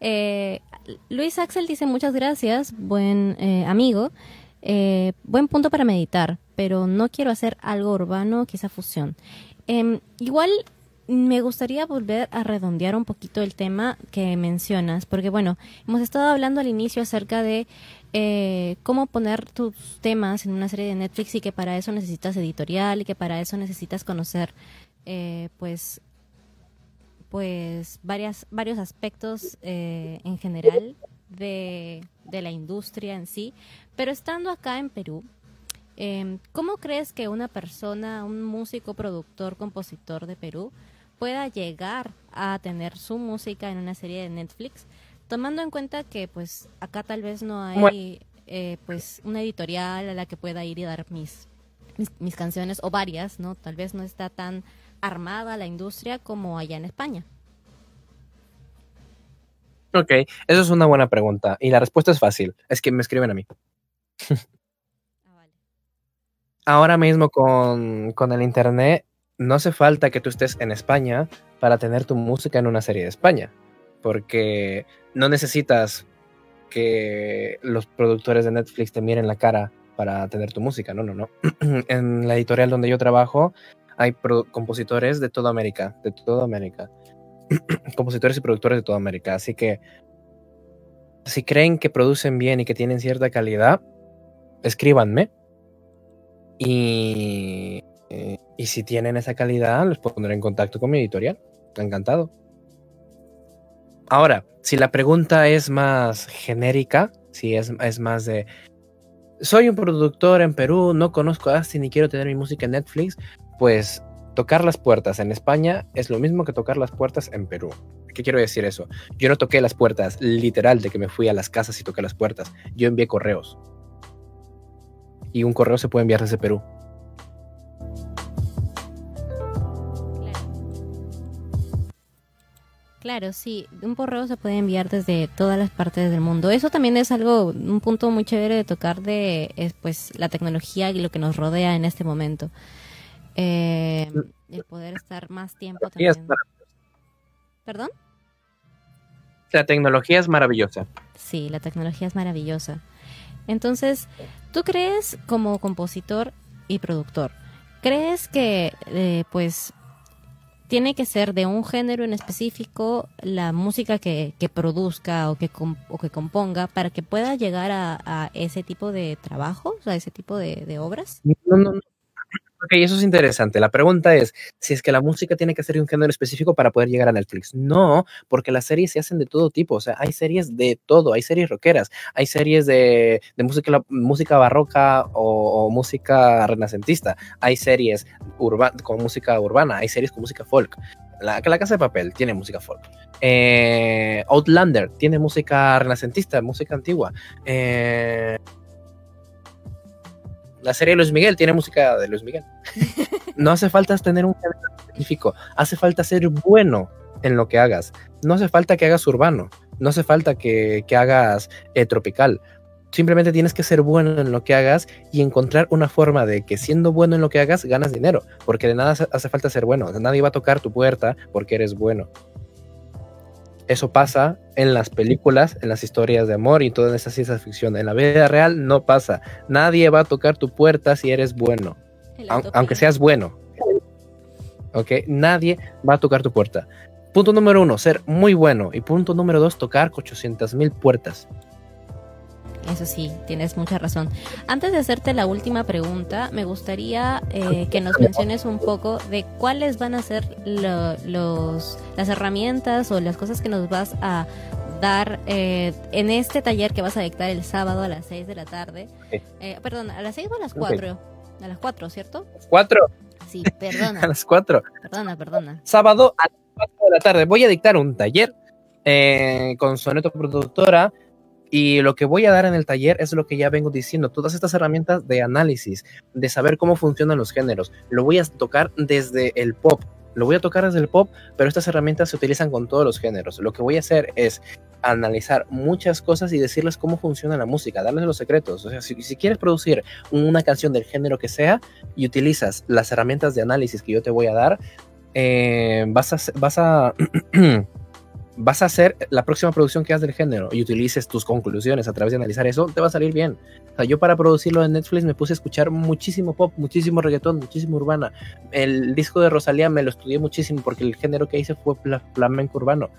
Eh, Luis Axel dice muchas gracias, buen eh, amigo, eh, buen punto para meditar, pero no quiero hacer algo urbano, quizá fusión. Em, igual me gustaría volver a redondear un poquito el tema que mencionas, porque bueno, hemos estado hablando al inicio acerca de eh, cómo poner tus temas en una serie de Netflix y que para eso necesitas editorial y que para eso necesitas conocer eh, pues pues varias, varios aspectos eh, en general de, de, la industria en sí. Pero estando acá en Perú, eh, ¿cómo crees que una persona, un músico, productor, compositor de Perú, pueda llegar a tener su música en una serie de Netflix? Tomando en cuenta que pues acá tal vez no hay eh, pues una editorial a la que pueda ir y dar mis, mis, mis canciones o varias, ¿no? Tal vez no está tan armada la industria como allá en España? Ok, eso es una buena pregunta. Y la respuesta es fácil. Es que me escriben a mí. Ahora mismo con, con, el Internet no hace falta que tú estés en España para tener tu música en una serie de España. Porque no necesitas que los productores de Netflix te miren la cara para tener tu música. No, no, no. en la editorial donde yo trabajo hay compositores de toda América, de toda América. compositores y productores de toda América. Así que si creen que producen bien y que tienen cierta calidad, escríbanme. Y, y si tienen esa calidad, les pondré en contacto con mi editorial. Encantado. Ahora, si la pregunta es más genérica, si es, más de soy un productor en Perú, no conozco a Asti ni quiero tener mi música en Netflix, pues tocar las puertas en España es lo mismo que tocar las puertas en Perú. ¿Qué quiero decir eso? Yo no toqué las puertas literal de que me fui a las casas y toqué las puertas. Yo envié correos. Y un correo se puede enviar desde Perú. Claro, sí, un correo se puede enviar desde todas las partes del mundo. Eso también es algo, un punto muy chévere de tocar de es, pues, la tecnología y lo que nos rodea en este momento. Eh, el poder estar más tiempo también. ¿Perdón? La tecnología es maravillosa. Sí, la tecnología es maravillosa. Entonces, ¿tú crees como compositor y productor, crees que eh, pues tiene que ser de un género en específico la música que, que produzca o que, o que componga para que pueda llegar a, ese tipo de trabajos, a ese tipo de, de obras? No, no, no. Ok, eso es interesante. La pregunta es si es que la música tiene que ser de un género específico para poder llegar a Netflix. No, porque las series se hacen de todo tipo. O sea, hay series de todo. Hay series rockeras, hay series de, de música, música barroca o, música renacentista. Hay series urba, con música urbana, hay series con música folk. La, la Casa de Papel tiene música folk. Eh, Outlander tiene música renacentista, música antigua. Eh, la serie de Luis Miguel tiene música de Luis Miguel. No hace falta tener un género específico, hace falta ser bueno en lo que hagas. No hace falta que hagas urbano, no hace falta que, que hagas eh, tropical. Simplemente tienes que ser bueno en lo que hagas y encontrar una forma de que siendo bueno en lo que hagas ganas dinero, porque de nada hace falta ser bueno. Nadie va a tocar tu puerta porque eres bueno. Eso pasa en las películas, en las historias de amor y toda esa ciencia ficción. En la vida real no pasa. Nadie va a tocar tu puerta si eres bueno. Aunque seas bueno. ¿Ok? Nadie va a tocar tu puerta. Punto número uno, ser muy bueno. Y punto número dos, tocar 800 mil puertas. Eso sí, tienes mucha razón. Antes de hacerte la última pregunta, me gustaría eh, que nos menciones un poco de cuáles van a ser lo, los, las herramientas o las cosas que nos vas a dar eh, en este taller que vas a dictar el sábado a las 6 de la tarde. Eh, perdón, ¿a las 6 o a las 4? Okay. A las 4, ¿cierto? 4. Sí, perdona. a las 4. Perdona, perdona. Sábado a las 4 de la tarde. Voy a dictar un taller eh, con Soneto Productora y lo que voy a dar en el taller es lo que ya vengo diciendo, todas estas herramientas de análisis, de saber cómo funcionan los géneros. Lo voy a tocar desde el pop, lo voy a tocar desde el pop, pero estas herramientas se utilizan con todos los géneros. Lo que voy a hacer es analizar muchas cosas y decirles cómo funciona la música, darles los secretos. O sea, si, si quieres producir una canción del género que sea y utilizas las herramientas de análisis que yo te voy a dar, eh, vas a... Vas a vas a hacer la próxima producción que hagas del género y utilices tus conclusiones a través de analizar eso, te va a salir bien. O sea, yo para producirlo en Netflix me puse a escuchar muchísimo pop, muchísimo reggaetón, muchísimo urbana. El disco de Rosalía me lo estudié muchísimo porque el género que hice fue flamenco urbano.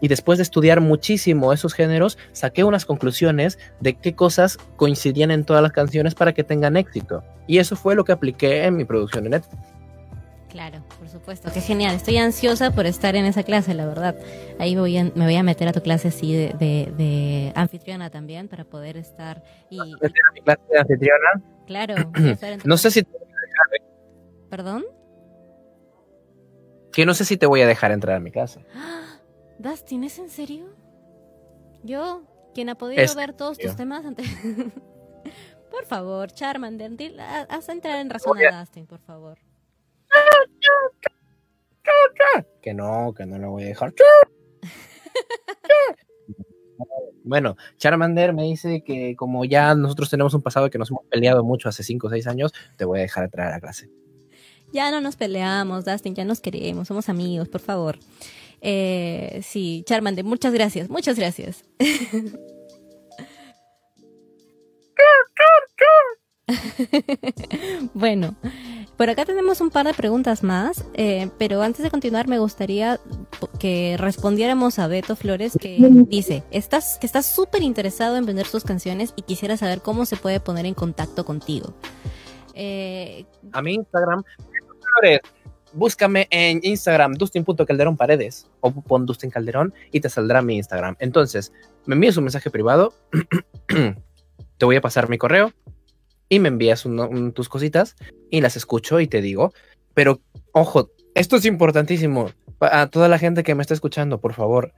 Y después de estudiar muchísimo esos géneros, saqué unas conclusiones de qué cosas coincidían en todas las canciones para que tengan éxito. Y eso fue lo que apliqué en mi producción en Netflix. Claro, supuesto, qué genial. Estoy ansiosa por estar en esa clase, la verdad. Ahí voy me voy a meter a tu clase sí de, anfitriona también para poder estar y, meter a mi clase de anfitriona? Claro. no sé si te voy a dejar. ¿Perdón? Que no sé si te voy a dejar entrar a mi clase. Dustin, ¿es en serio? Yo, quien ha podido ver todos tus temas antes. por favor, Charmander, haz entrar en razón a Dustin, por favor. Que no, que no lo voy a dejar. Bueno, Charmander me dice que como ya nosotros tenemos un pasado que nos hemos peleado mucho hace 5 o 6 años, te voy a dejar entrar a la clase. Ya no nos peleamos, Dustin, ya nos queremos, somos amigos, por favor. Eh, sí, Charmander, muchas gracias, muchas gracias. bueno, por acá tenemos un par de preguntas más, eh, pero antes de continuar me gustaría que respondiéramos a Beto Flores que dice, estás, que estás súper interesado en vender sus canciones y quisiera saber cómo se puede poner en contacto contigo. Eh, a mi Instagram, Beto Flores, búscame en Instagram, Dustin.calderón paredes o pon Dustin Calderón y te saldrá mi Instagram. Entonces, me envías un mensaje privado, te voy a pasar mi correo, y me envías tus cositas y las escucho y te digo. Pero, ojo, esto es importantísimo. A toda la gente que me está escuchando, por favor,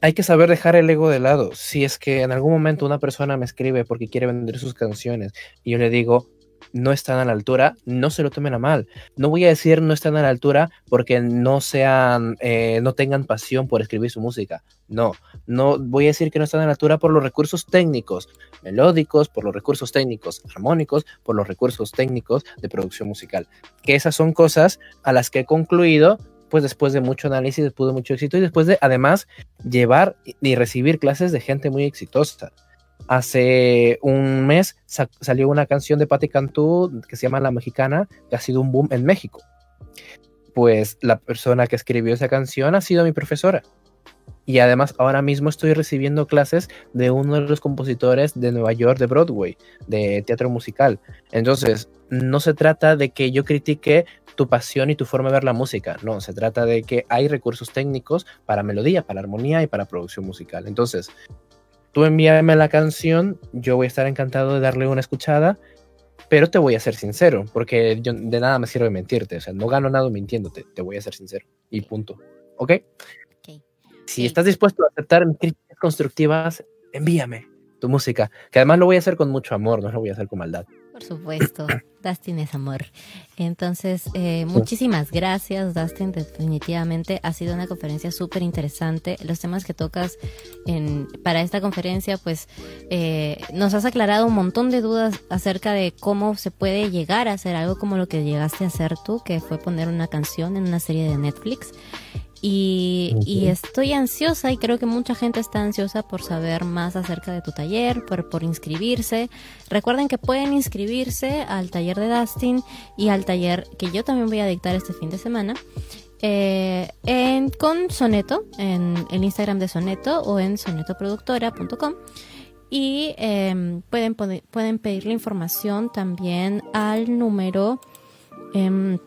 hay que saber dejar el ego de lado. Si es que en algún momento una persona me escribe porque quiere vender sus canciones y yo le digo, no están a la altura, no se lo tomen a mal. No voy a decir no están a la altura porque no sean, eh, no tengan pasión por escribir su música. No, no voy a decir que no están a la altura por los recursos técnicos melódicos, por los recursos técnicos armónicos, por los recursos técnicos de producción musical. Que esas son cosas a las que he concluido pues después de mucho análisis, después de mucho éxito y después de además llevar y recibir clases de gente muy exitosa hace un mes salió una canción de Patti Cantú que se llama La Mexicana, que ha sido un boom en México. Pues la persona que escribió esa canción ha sido mi profesora. Y además ahora mismo estoy recibiendo clases de uno de los compositores de Nueva York de Broadway, de teatro musical. Entonces, no se trata de que yo critique tu pasión y tu forma de ver la música, no, se trata de que hay recursos técnicos para melodía, para armonía y para producción musical. Entonces, tú envíame la canción, yo voy a estar encantado de darle una escuchada, pero te voy a ser sincero, porque yo, de nada me sirve mentirte, o sea, no gano nada mintiéndote, te voy a ser sincero y punto. ¿Ok? okay. Si estás dispuesto a aceptar críticas constructivas, envíame tu música, que además lo voy a hacer con mucho amor, no lo voy a hacer con maldad. Por supuesto, Dustin es amor. Entonces, eh, muchísimas gracias, Dustin. Definitivamente ha sido una conferencia súper interesante. Los temas que tocas en, para esta conferencia, pues eh, nos has aclarado un montón de dudas acerca de cómo se puede llegar a hacer algo como lo que llegaste a hacer tú, que fue poner una canción en una serie de Netflix. Y, estoy ansiosa y creo que mucha gente está ansiosa por saber más acerca de tu taller, por, por inscribirse. Recuerden que pueden inscribirse al taller de Dustin y al taller que yo también voy a dictar este fin de semana. Eh, en, con Soneto, en el Instagram de Soneto o en sonetoproductora.com. Y em, pueden, pueden pedir la información también al número em,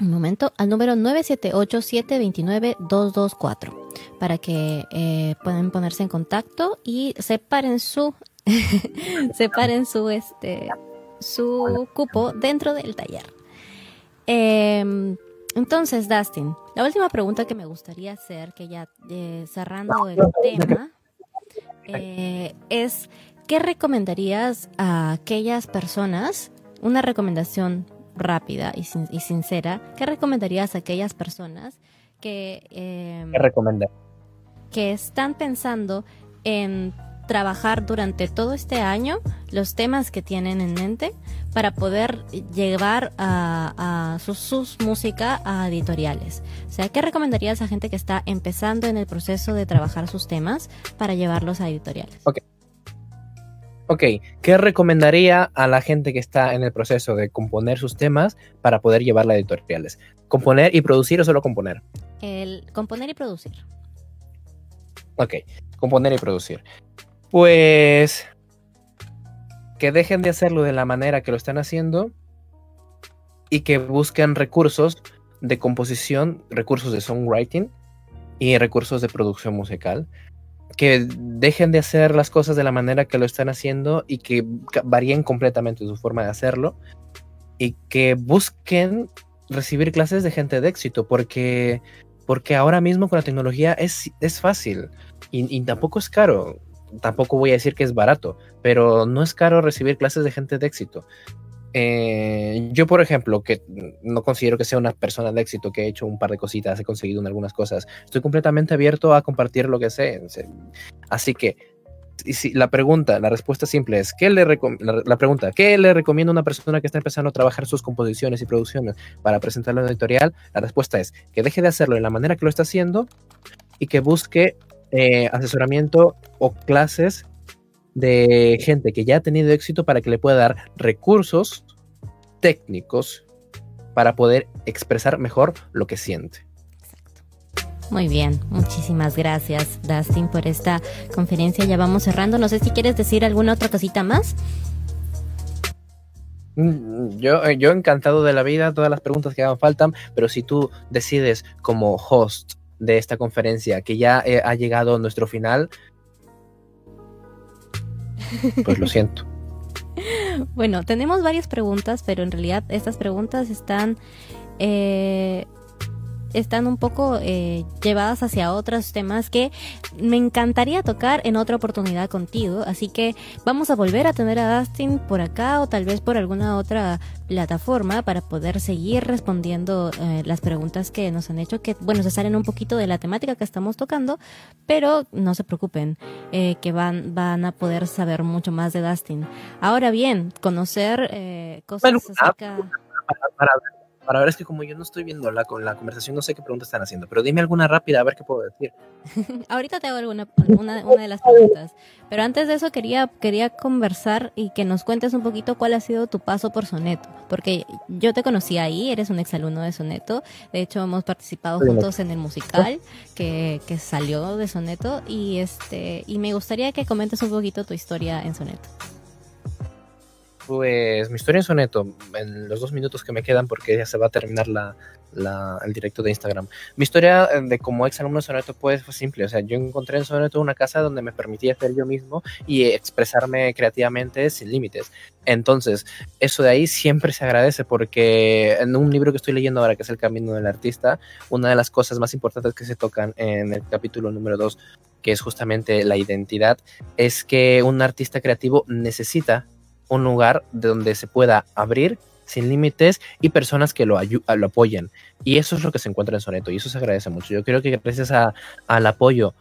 un momento, al número 978-729-224 para que eh, puedan ponerse en contacto y separen su separen su este su cupo dentro del taller. Em, entonces, Dustin, la última pregunta que me gustaría hacer, que ya eh, cerrando el tema, eh, es ¿qué recomendarías a aquellas personas? Una recomendación rápida y, sincera, ¿qué recomendarías a aquellas personas que, eh, que están pensando en trabajar durante todo este año los temas que tienen en mente para poder llevar a, sus, música a editoriales. O sea, ¿qué recomendarías a gente que está empezando en el proceso de trabajar sus temas para llevarlos a editoriales? Ok. Ok, ¿qué recomendaría a la gente que está en el proceso de componer sus temas para poder llevarla a editoriales? ¿Componer y producir o solo componer? El componer y producir. Ok, componer y producir. Pues que dejen de hacerlo de la manera que lo están haciendo y que busquen recursos de composición, recursos de songwriting y recursos de producción musical. Que dejen de hacer las cosas de la manera que lo están haciendo y que varíen completamente su forma de hacerlo. Y que busquen recibir clases de gente de éxito, porque, porque ahora mismo con la tecnología es, es fácil y, y tampoco es caro tampoco voy a decir que es barato, pero no es caro recibir clases de gente de éxito. Eh, yo, por ejemplo, que no considero que sea una persona de éxito, que he hecho un par de cositas, he conseguido en algunas cosas, estoy completamente abierto a compartir lo que sé. Así que, si la pregunta, la respuesta simple es, ¿qué le la, la, pregunta, ¿qué le recomiendo a una persona que está empezando a trabajar sus composiciones y producciones para presentarlo en editorial? La respuesta es que deje de hacerlo de la manera que lo está haciendo y que busque eh, asesoramiento o clases de gente que ya ha tenido éxito para que le pueda dar recursos técnicos para poder expresar mejor lo que siente. Muy bien, muchísimas gracias Dustin por esta conferencia. Ya vamos cerrando. No sé si quieres decir alguna otra cosita más. Mm, yo, eh, yo encantado de la vida, todas las preguntas que hagan faltan, pero si tú decides como host de esta conferencia, que ya eh, ha llegado nuestro final, pues lo siento. Bueno, tenemos varias preguntas, pero en realidad estas preguntas están eh, están un poco eh, llevadas hacia otros temas que me encantaría tocar en otra oportunidad contigo. Así que vamos a volver a tener a Dustin por acá o tal vez por alguna otra plataforma para poder seguir respondiendo eh, las preguntas que nos han hecho, que bueno, se salen un poquito de la temática que estamos tocando, pero no se preocupen, eh, que van, van a poder saber mucho más de Dustin. Ahora bien, conocer cosas acerca... Para, para ver, es que como yo no estoy viendo la, con la conversación, no sé qué preguntas están haciendo, pero dime alguna rápida a ver qué puedo decir. Ahorita te hago alguna, una, una, de las preguntas, pero antes de eso quería, quería conversar y que nos cuentes un poquito cuál ha sido tu paso por Soneto, porque yo te conocí ahí, eres un exalumno de Soneto, de hecho hemos participado juntos en el musical que, que salió de Soneto y, este, y me gustaría que comentes un poquito tu historia en Soneto. Pues mi historia en soneto, en los dos minutos que me quedan, porque ya se va a terminar la, el directo de Instagram. Mi historia eh, de como ex alumno de soneto pues, fue simple. O sea, yo encontré en soneto una casa donde me permitía ser yo mismo y expresarme creativamente sin límites. Entonces, eso de ahí siempre se agradece porque en un libro que estoy leyendo ahora, que es El Camino del Artista, una de las cosas más importantes que se tocan en el capítulo número 2, que es justamente la identidad, es que un artista creativo necesita un lugar donde se pueda abrir sin límites y personas que lo, lo apoyen. Y eso es lo que se encuentra en Soneto y eso se agradece mucho. Yo creo que gracias al apoyo,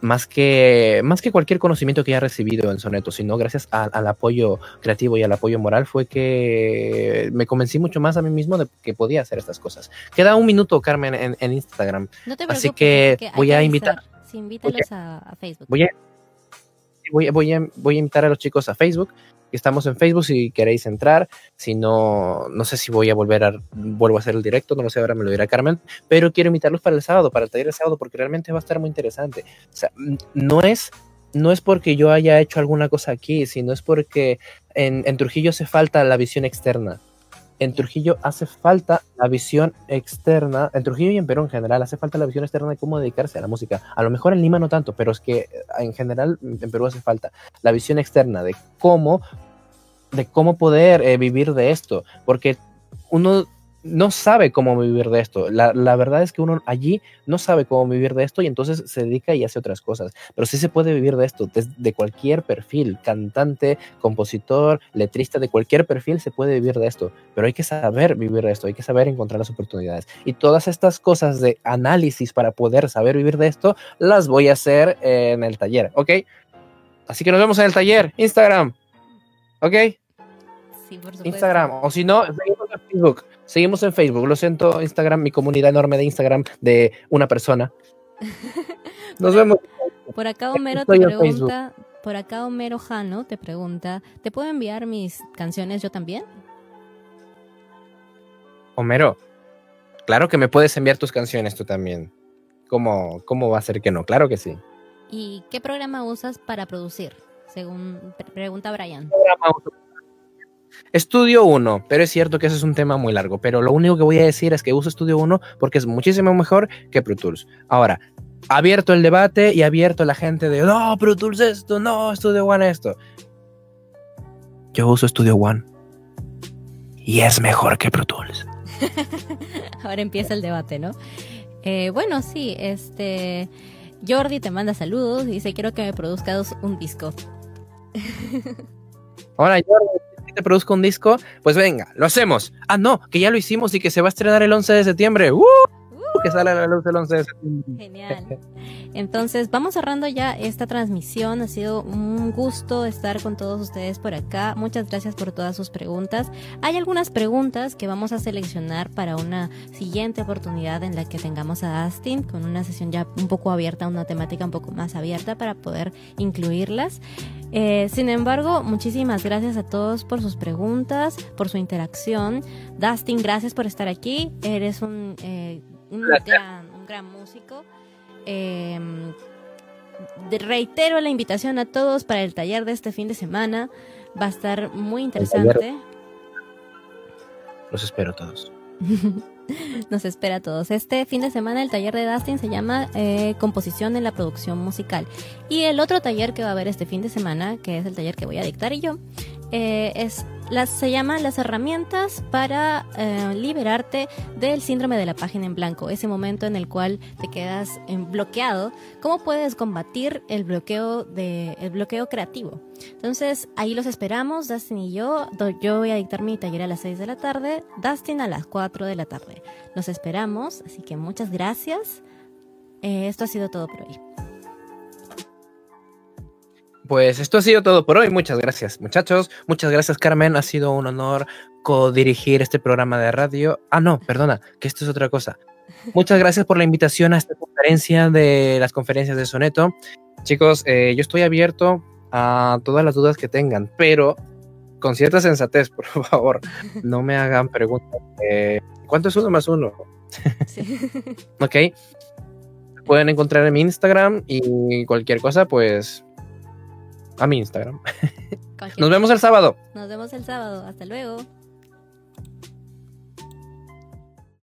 más que, más que cualquier conocimiento que haya recibido en Soneto, sino gracias al apoyo creativo y al apoyo moral, fue que me convencí mucho más a mí mismo de que podía hacer estas cosas. Queda un minuto, Carmen, en, Instagram. Así que voy a invitar. a, Facebook. Voy a, voy, voy, a, voy a invitar a los chicos a Facebook Estamos en Facebook si queréis entrar. Si no, no sé si voy a volver a, vuelvo a hacer el directo, no lo sé, ahora me lo dirá Carmen, pero quiero invitarlos para el sábado, para el taller del sábado, porque realmente va a estar muy interesante. O sea, no es, no es porque yo haya hecho alguna cosa aquí, sino es porque en, en Trujillo hace falta la visión externa en Trujillo hace falta la visión externa, en Trujillo y en Perú en general, hace falta la visión externa de cómo dedicarse a la música. A lo mejor en Lima no tanto, pero es que eh, en general en Perú hace falta la visión externa de cómo, de cómo poder eh, vivir de esto, porque uno no sabe cómo vivir de esto. La, verdad es que uno allí no sabe cómo vivir de esto y entonces se dedica y hace otras cosas. Pero sí se puede vivir de esto, de cualquier perfil, cantante, compositor, letrista, de cualquier perfil se puede vivir de esto. Pero hay que saber vivir de esto, hay que saber encontrar las oportunidades. Y todas estas cosas de análisis para poder saber vivir de esto, las voy a hacer en el taller, ¿ok? Así que nos vemos en el taller, Instagram. ¿Ok? Sí, por supuesto. Instagram. O si no, Facebook. Seguimos en Facebook. Lo siento, Instagram, mi comunidad enorme de Instagram de una persona. Nos vemos. Por acá Homero Estoy te pregunta, por acá Homero Jano te pregunta, ¿te puedo enviar mis canciones yo también? Homero, claro que me puedes enviar tus canciones tú también. ¿Cómo, ¿Cómo va a ser que no? Claro que sí. ¿Y qué programa usas para producir? Según pre- pregunta Brian. Estudio 1, pero es cierto que ese es un tema muy largo, pero lo único que voy a decir es que uso Estudio 1 porque es muchísimo mejor que Pro Tools. Ahora, abierto el debate y abierto la gente de, no, Pro Tools esto, no, Studio One esto. Yo uso Studio One y es mejor que Pro Tools. Ahora empieza el debate, ¿no? Eh, bueno, sí, este Jordi te manda saludos y dice quiero que me produzcas un disco. Ahora, Jordi, te produzco un disco, pues venga, lo hacemos. Ah, no, que ya lo hicimos y que se va a estrenar el 11 de septiembre. ¡Uh! Que sale a la luz el 11 de septiembre. Genial. Entonces, vamos cerrando ya esta transmisión. Ha sido un gusto estar con todos ustedes por acá. Muchas gracias por todas sus preguntas. Hay algunas preguntas que vamos a seleccionar para una siguiente oportunidad en la que tengamos a Dustin con una sesión ya un poco abierta, una temática un poco más abierta para poder incluirlas. Eh, sin embargo, muchísimas gracias a todos por sus preguntas, por su interacción. Dustin, gracias por estar aquí. Eres un, eh, un, gran, un gran músico. Eh, de- reitero la invitación a todos para el taller de este fin de semana. Va a estar muy interesante. Los espero todos. Nos espera a todos. Este fin de semana el taller de Dustin se llama eh, Composición en la Producción Musical. Y el otro taller que va a haber este fin de semana, que es el taller que voy a dictar y yo, eh, es las, se llama Las herramientas para eh, liberarte del síndrome de la página en blanco, ese momento en el cual te quedas bloqueado. ¿Cómo puedes combatir el bloqueo, de, el bloqueo creativo? Entonces, ahí los esperamos, Dustin y yo. Yo voy a dictar mi taller a las 6 de la tarde, Dustin a las 4 de la tarde. Los esperamos, así que muchas gracias. Eh, esto ha sido todo por hoy. Pues esto ha sido todo por hoy. Muchas gracias, muchachos. Muchas gracias, Carmen. Ha sido un honor codirigir este programa de radio. Ah, no, perdona, que esto es otra cosa. Muchas gracias por la invitación a esta conferencia de las conferencias de Soneto. Chicos, eh, yo estoy abierto a todas las dudas que tengan, pero con cierta sensatez, por favor, no me hagan preguntas. ¿Cuánto es uno más uno? Sí. Ok. Pueden encontrar en mi Instagram y cualquier cosa, pues a mi Instagram. Nos vemos el sábado. Nos vemos el sábado. Hasta luego.